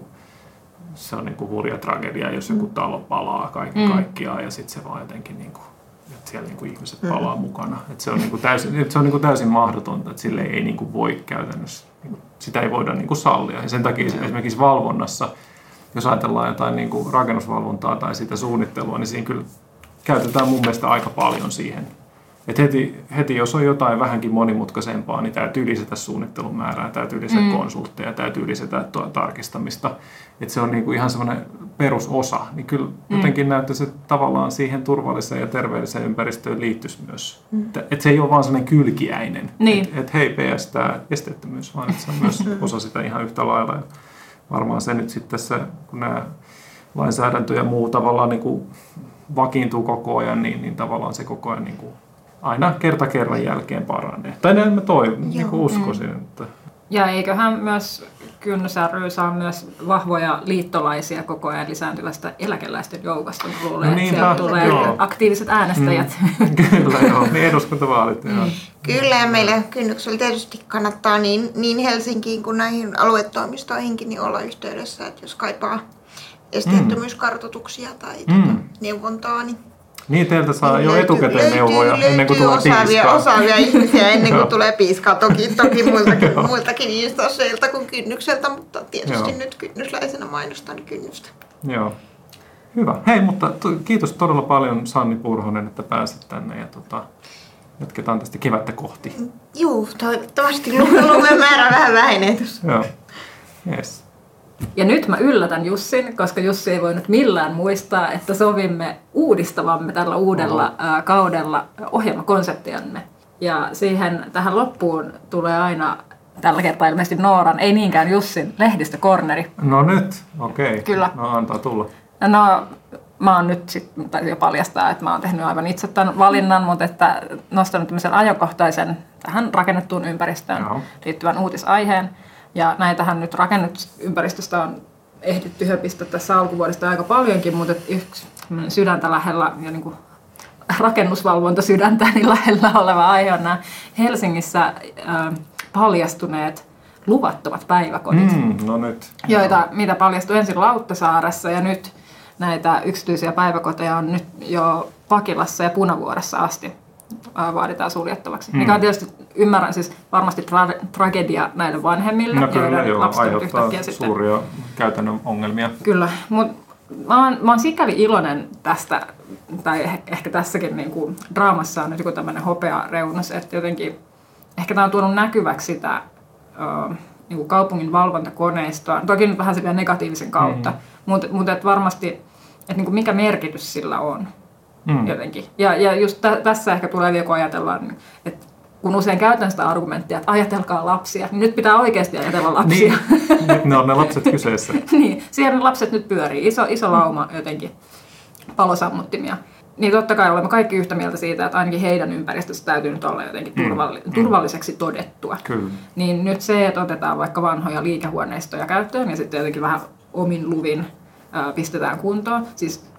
se on niin kuin hurja tragedia, jos joku talo palaa kaiken Mm. kaikkiaan ja sitten se vaan jotenkin niin kuin, että siellä niin kuin ihmiset palaa mukana. Että se on, niin kuin täysin, se on niin kuin täysin mahdotonta, että sille ei niin kuin voi käytännössä, niin kuin, sitä ei voida niin kuin sallia. Ja sen takia esimerkiksi valvonnassa, jos ajatellaan jotain niin kuin rakennusvalvontaa tai sitä suunnittelua, niin siinä kyllä käytetään mun mielestä aika paljon siihen. Et heti, heti, jos on jotain vähänkin monimutkaisempaa, niin täytyy lisätä suunnittelun määrää, täytyy lisätä mm. konsultteja, täytyy lisätä tuo tarkistamista. Et se on niinku ihan semmoinen perusosa. Niin kyllä mm. jotenkin näyttäisi, että tavallaan siihen turvalliseen ja terveelliseen ympäristöön liittyisi myös. Mm. Että et se ei ole vaan semmoinen kylkiäinen. Niin. Että et hei PS, tämä esteettömyys, vaan että se on myös osa sitä ihan yhtä lailla. Ja varmaan se nyt sitten tässä, kun nämä lainsäädäntö ja muu tavallaan niin kuin vakiintuu koko ajan, niin, niin tavallaan se koko ajan niin kuin aina kerta kerran jälkeen paranee. Tai näin mä toi, niin kuin uskoisin. Että, Ja eiköhän myös Kynnys ry saa myös vahvoja liittolaisia koko ajan lisääntyvästä eläkeläisten joukosta. Mä luulen, No että niinpä, sieltä tulee joo. aktiiviset äänestäjät. kyllä joo, niin eduskuntavaalit. Joo. Kyllä, ja meillä kynnyksellä tietysti kannattaa niin, niin Helsinkiin kuin näihin aluetoimistoihinkin niin olla yhteydessä, että jos kaipaa esteettömyyskartoituksia tai Mm. tuota, neuvontaa, niin Niin teiltä saa jo löytyy- etukäteen löytyy- neuvoja ennen kuin löytyy tulee osaavia, piiskaa. osaavia ihmisiä ennen kuin tulee piiskaa. Toki, toki muiltakin, muiltakin instansseilta kuin kynnykseltä, mutta tietysti Joo. nyt kynnysläisenä mainostan kynnystä. Joo. Hyvä. Hei, mutta to, kiitos todella paljon Sanni Purhonen, että pääsit tänne ja tota, jatketaan tästä kevättä kohti. Juu, toivottavasti lu- lumen määrä vähän vähenee tuossa. Joo. Yes. Ja nyt mä yllätän Jussin, koska Jussi ei voinut millään muistaa, että sovimme uudistavamme tällä uudella ää, kaudella ohjelmakonseptiamme. Ja siihen tähän loppuun tulee aina tällä kertaa ilmeisesti Nooran, ei niinkään Jussin, lehdistökorneri. No nyt, okei. Kyllä. No antaa tulla. No, mä oon nyt sitten, taisin jo paljastaa, että mä oon tehnyt aivan itse tämän valinnan, mutta että nostanut tämmöisen ajankohtaisen tähän rakennettuun ympäristöön Joo. liittyvän uutisaiheen. Ja näitähän nyt rakennusympäristöstä on ehditty höpistä tässä alkuvuodesta aika paljonkin, mutta yksi sydäntä lähellä ja niin kuin rakennusvalvonta sydäntäni lähellä oleva aihe on nämä Helsingissä paljastuneet luvattomat päiväkodit. Mm, no nyt. joita, mitä paljastui ensin Lauttasaaressa ja nyt näitä yksityisiä päiväkoteja on nyt jo Pakilassa ja Punavuoressa asti vaaditaan suljettavaksi. Mm. Mikä on tietysti, ymmärrän siis varmasti tra- tragedia näille vanhemmille, No kyllä, joo, lapset aiheuttaa yhtäkkiä sitten suuria käytännön ongelmia. Kyllä, mutta mä oon, mä oon sikäli iloinen tästä, tai eh- ehkä tässäkin niin kuin, draamassa on nyt joku tämmöinen hopea reunus, että jotenkin ehkä tämä on tuonut näkyväksi sitä ö, niin kuin kaupungin valvontakoneistoa, toki nyt vähän silleen negatiivisen kautta, mm. mutta mut et varmasti, että niin kuin mikä merkitys sillä on Mm. jotenkin. Ja, ja just tä, tässä ehkä tulee vielä, kun ajatellaan, että kun usein käytän sitä argumenttia, että ajatelkaa lapsia, niin nyt pitää oikeasti ajatella lapsia. Niin, nyt ne on ne lapset kyseessä. niin, siellä ne lapset nyt pyörii. Iso, iso lauma jotenkin palosammuttimia. Niin totta kai olemme kaikki yhtä mieltä siitä, että ainakin heidän ympäristössä täytyy nyt olla jotenkin turvalli- turvalliseksi todettua. Kyllä. Niin nyt se, että otetaan vaikka vanhoja liikehuoneistoja käyttöön ja sitten jotenkin vähän omin luvin ää, pistetään kuntoon. Siis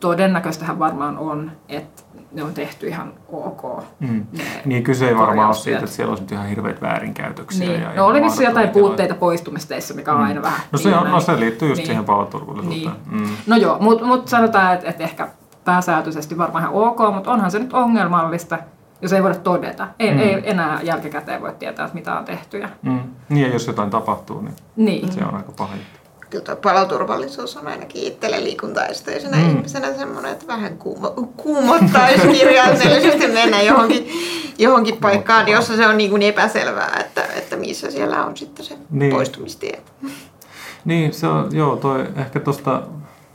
todennäköistähän varmaan on, että ne on tehty ihan ok. Mm. Ne Niin kyse ei varmaan ole siitä, että siellä olisi nyt ihan hirveät väärinkäytöksiä. Niin. Ja No oli vissi jotain puutteita poistumisteissa, mikä on aina vähän. No se, on, no se liittyy just Niin. siihen paloturvallisuuteen. Niin. Mm. No joo, mutta mut sanotaan, että et ehkä pääsääntöisesti varmaan ihan ok, mutta onhan se nyt ongelmallista, jos ei voida todeta. Ei, Mm. ei enää jälkikäteen voi tietää, että mitä on tehty. Ja... Mm. Niin, ja jos jotain tapahtuu, niin Niin. se on aika paha juttu. Kyllä tuo paloturvallisuus on ainakin itselle liikuntaesteisenä Mm. ihmisenä semmoinen, että vähän kuumo, kuumottaisi kirjaimellisesti mennä johonkin, johonkin paikkaan, jossa se on niin kuin epäselvää, että, että missä siellä on sitten se niin. poistumistie. Niin, se on, joo, toi ehkä tuosta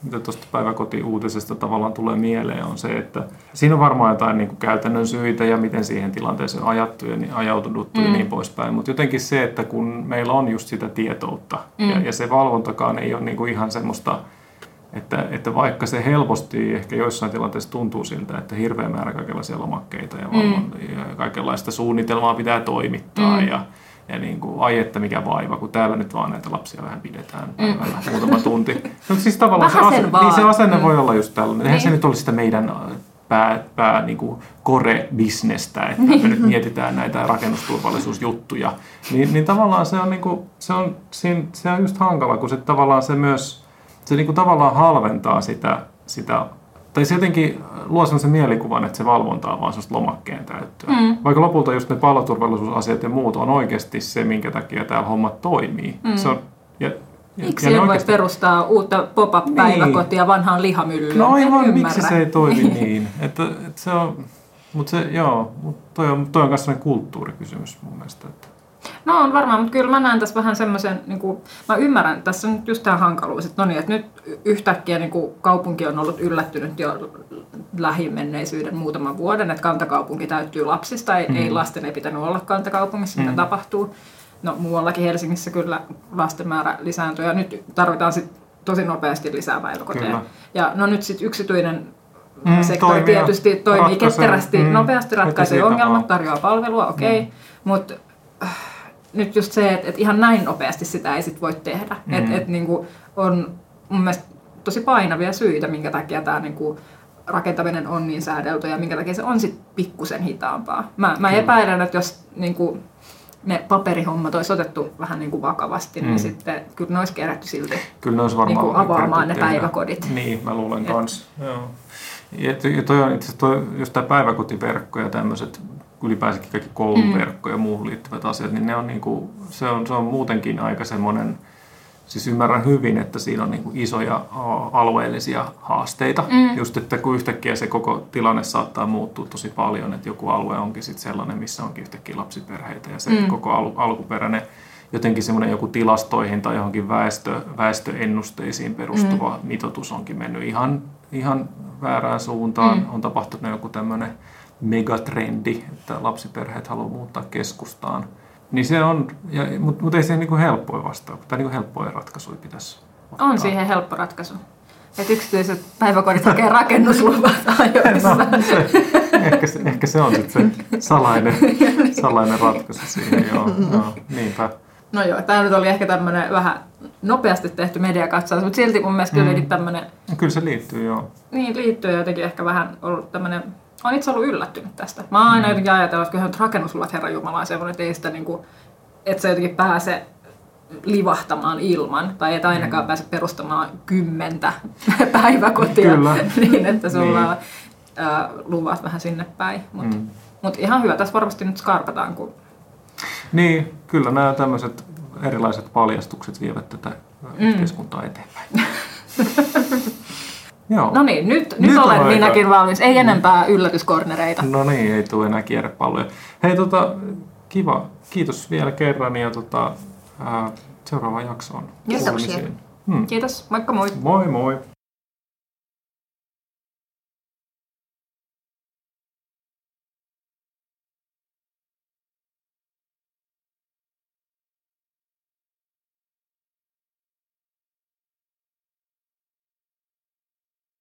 mitä tuosta päiväkoti-uutisesta tavallaan tulee mieleen, on se, että siinä on varmaan jotain niin kuin käytännön syitä ja miten siihen tilanteeseen on ajattu ja niin, ajauduttu mm. ja niin poispäin. Mutta jotenkin se, että kun meillä on just sitä tietoutta mm. ja, ja se valvontakaan ei ole niin kuin ihan semmoista, että, että vaikka se helposti ehkä joissain tilanteissa tuntuu siltä, että hirveä määrä kaikenlaisia lomakkeita ja, mm. ja kaikenlaista suunnitelmaa pitää toimittaa mm. ja ja niin kuin, ai että mikä vaiva, kun täällä nyt vaan näitä lapsia vähän pidetään päivällä mm. muutama tunti. No siis tavallaan se, Vähän sen ase, vaan. niin se asenne mm. voi olla just tällainen. Eihän Niin. se nyt olisi sitä meidän äh, pää, pää niin kuin core-bisnestä, että me nyt mietitään näitä rakennusturvallisuusjuttuja. Niin, niin tavallaan se on, niin kuin, se, on, siinä, se on just hankala, kun se tavallaan se myös, se niin kuin tavallaan halventaa sitä, sitä tai se jotenkin luo sellaisen mielikuvan, että se valvonta on vaan sellaista lomakkeen täyttöä. Mm. Vaikka lopulta just ne paloturvallisuusasiat ja muut on oikeasti se, minkä takia täällä hommat toimii. Mm. Se on, ja, ja, Miksi ja voi oikeasti- perustaa uutta pop-up-päiväkotia vanhaan lihamyllyyn? No aivan, miksi se ei toimi niin? Että, että se on, mutta se, joo, mut toi on, toi on myös sellainen kulttuurikysymys mun mielestä. Että. No on varmaan, mutta kyllä mä näen tässä vähän semmoisen, niin kuin, mä ymmärrän, tässä on nyt just tämä hankaluus, että no niin, että nyt yhtäkkiä niin kuin kaupunki on ollut yllättynyt jo lähimenneisyyden muutaman vuoden, että kantakaupunki täyttyy lapsista, ei, mm. ei lasten ei pitänyt olla kantakaupungissa, mitä Mm. tapahtuu. No muuallakin Helsingissä kyllä lasten määrä lisääntyy ja nyt tarvitaan sitten tosi nopeasti lisää päiväkoteja. Kyllä. Ja no nyt sitten yksityinen Mm, mm, sektori toimii tietysti toimii ketterästi, mm, nopeasti ratkaisee ongelmat, tarjoaa palvelua, okei, okay, mutta nyt just se, että, että ihan näin nopeasti sitä ei sit voi tehdä. Mm. Että et, niinku on mun mielestä tosi painavia syitä, minkä takia tämä niinku rakentaminen on niin säädelty ja minkä takia se on sitten pikkusen hitaampaa. Mä, mä epäilen, että jos niinku, ne paperihommat olisi otettu vähän niinku vakavasti, mm. Mm. niin sitten kyllä ne olisi kerätty silti. Kyllä ne olisi varmaan Niin kuin avaamaan ne tehdä. päiväkodit. Niin, mä luulen Et- kans. Joo. Ja, ja toi on itse asiassa toi, just tämä päiväkotiverkko ja tämmöiset ylipäänsä kaikki kouluverkko ja muuhun liittyvät asiat, niin ne on niinku, se on, se on muutenkin aika semmoinen, siis ymmärrän hyvin, että siinä on niinku isoja a, alueellisia haasteita. Mm. Just, että kun yhtäkkiä se koko tilanne saattaa muuttua tosi paljon, että joku alue onkin sitten sellainen, missä onkin yhtäkkiä lapsiperheitä ja se mm. koko al, alkuperäinen jotenkin semmoinen joku tilastoihin tai johonkin väestö, väestöennusteisiin perustuva mm. mitoitus onkin mennyt ihan, ihan väärään suuntaan. Mm. On tapahtunut joku tämmöinen megatrendi, että lapsiperheet haluaa muuttaa keskustaan. Niin se on, mutta mut ei se niinku helppoja vastaa, tai niinku helppoja ratkaisuja pitäisi ottaa. On siihen helppo ratkaisu. Että yksityiset päiväkodit hakee rakennusluvat ajoissa. No, se, ehkä, se, ehkä se on sitten se salainen, salainen ratkaisu siihen, joo, joo niinpä. No joo, tämä nyt oli ehkä tämmöinen vähän nopeasti tehty mediakatsaus, mutta silti mun mielestä Mm. jotenkin tämmöinen, Kyllä se liittyy, joo. niin liittyy jotenkin ehkä vähän ollut tämmöinen, olen itse ollut yllättynyt tästä. Mä oon aina Mm. jotenkin ajatellut, että kyllähän nyt rakennusluvat Herran Jumala on semmoinen, että ei sitä niinku, että sä jotenkin pääse livahtamaan ilman, tai et ainakaan Mm. pääse perustamaan kymmentä päiväkotia, Kyllä. niin että sulla Niin. on ää, luvat vähän sinne päin. Mutta Mm. mut ihan hyvä, tässä varmasti nyt skarpataan, kun Niin, kyllä nämä tämmöiset erilaiset paljastukset vievät tätä mm. yhteiskuntaa eteenpäin. Joo. No niin, nyt, nyt, Nyt on olen aika. minäkin valmis. Ei enempää yllätyskornereita. No niin, ei tule enää kierrepalloja. Hei, tota, kiva. Kiitos vielä kerran ja tota, ää, seuraavaan jaksoon. Kiitoksia. Hmm. Kiitos, moikka moi. Moi moi.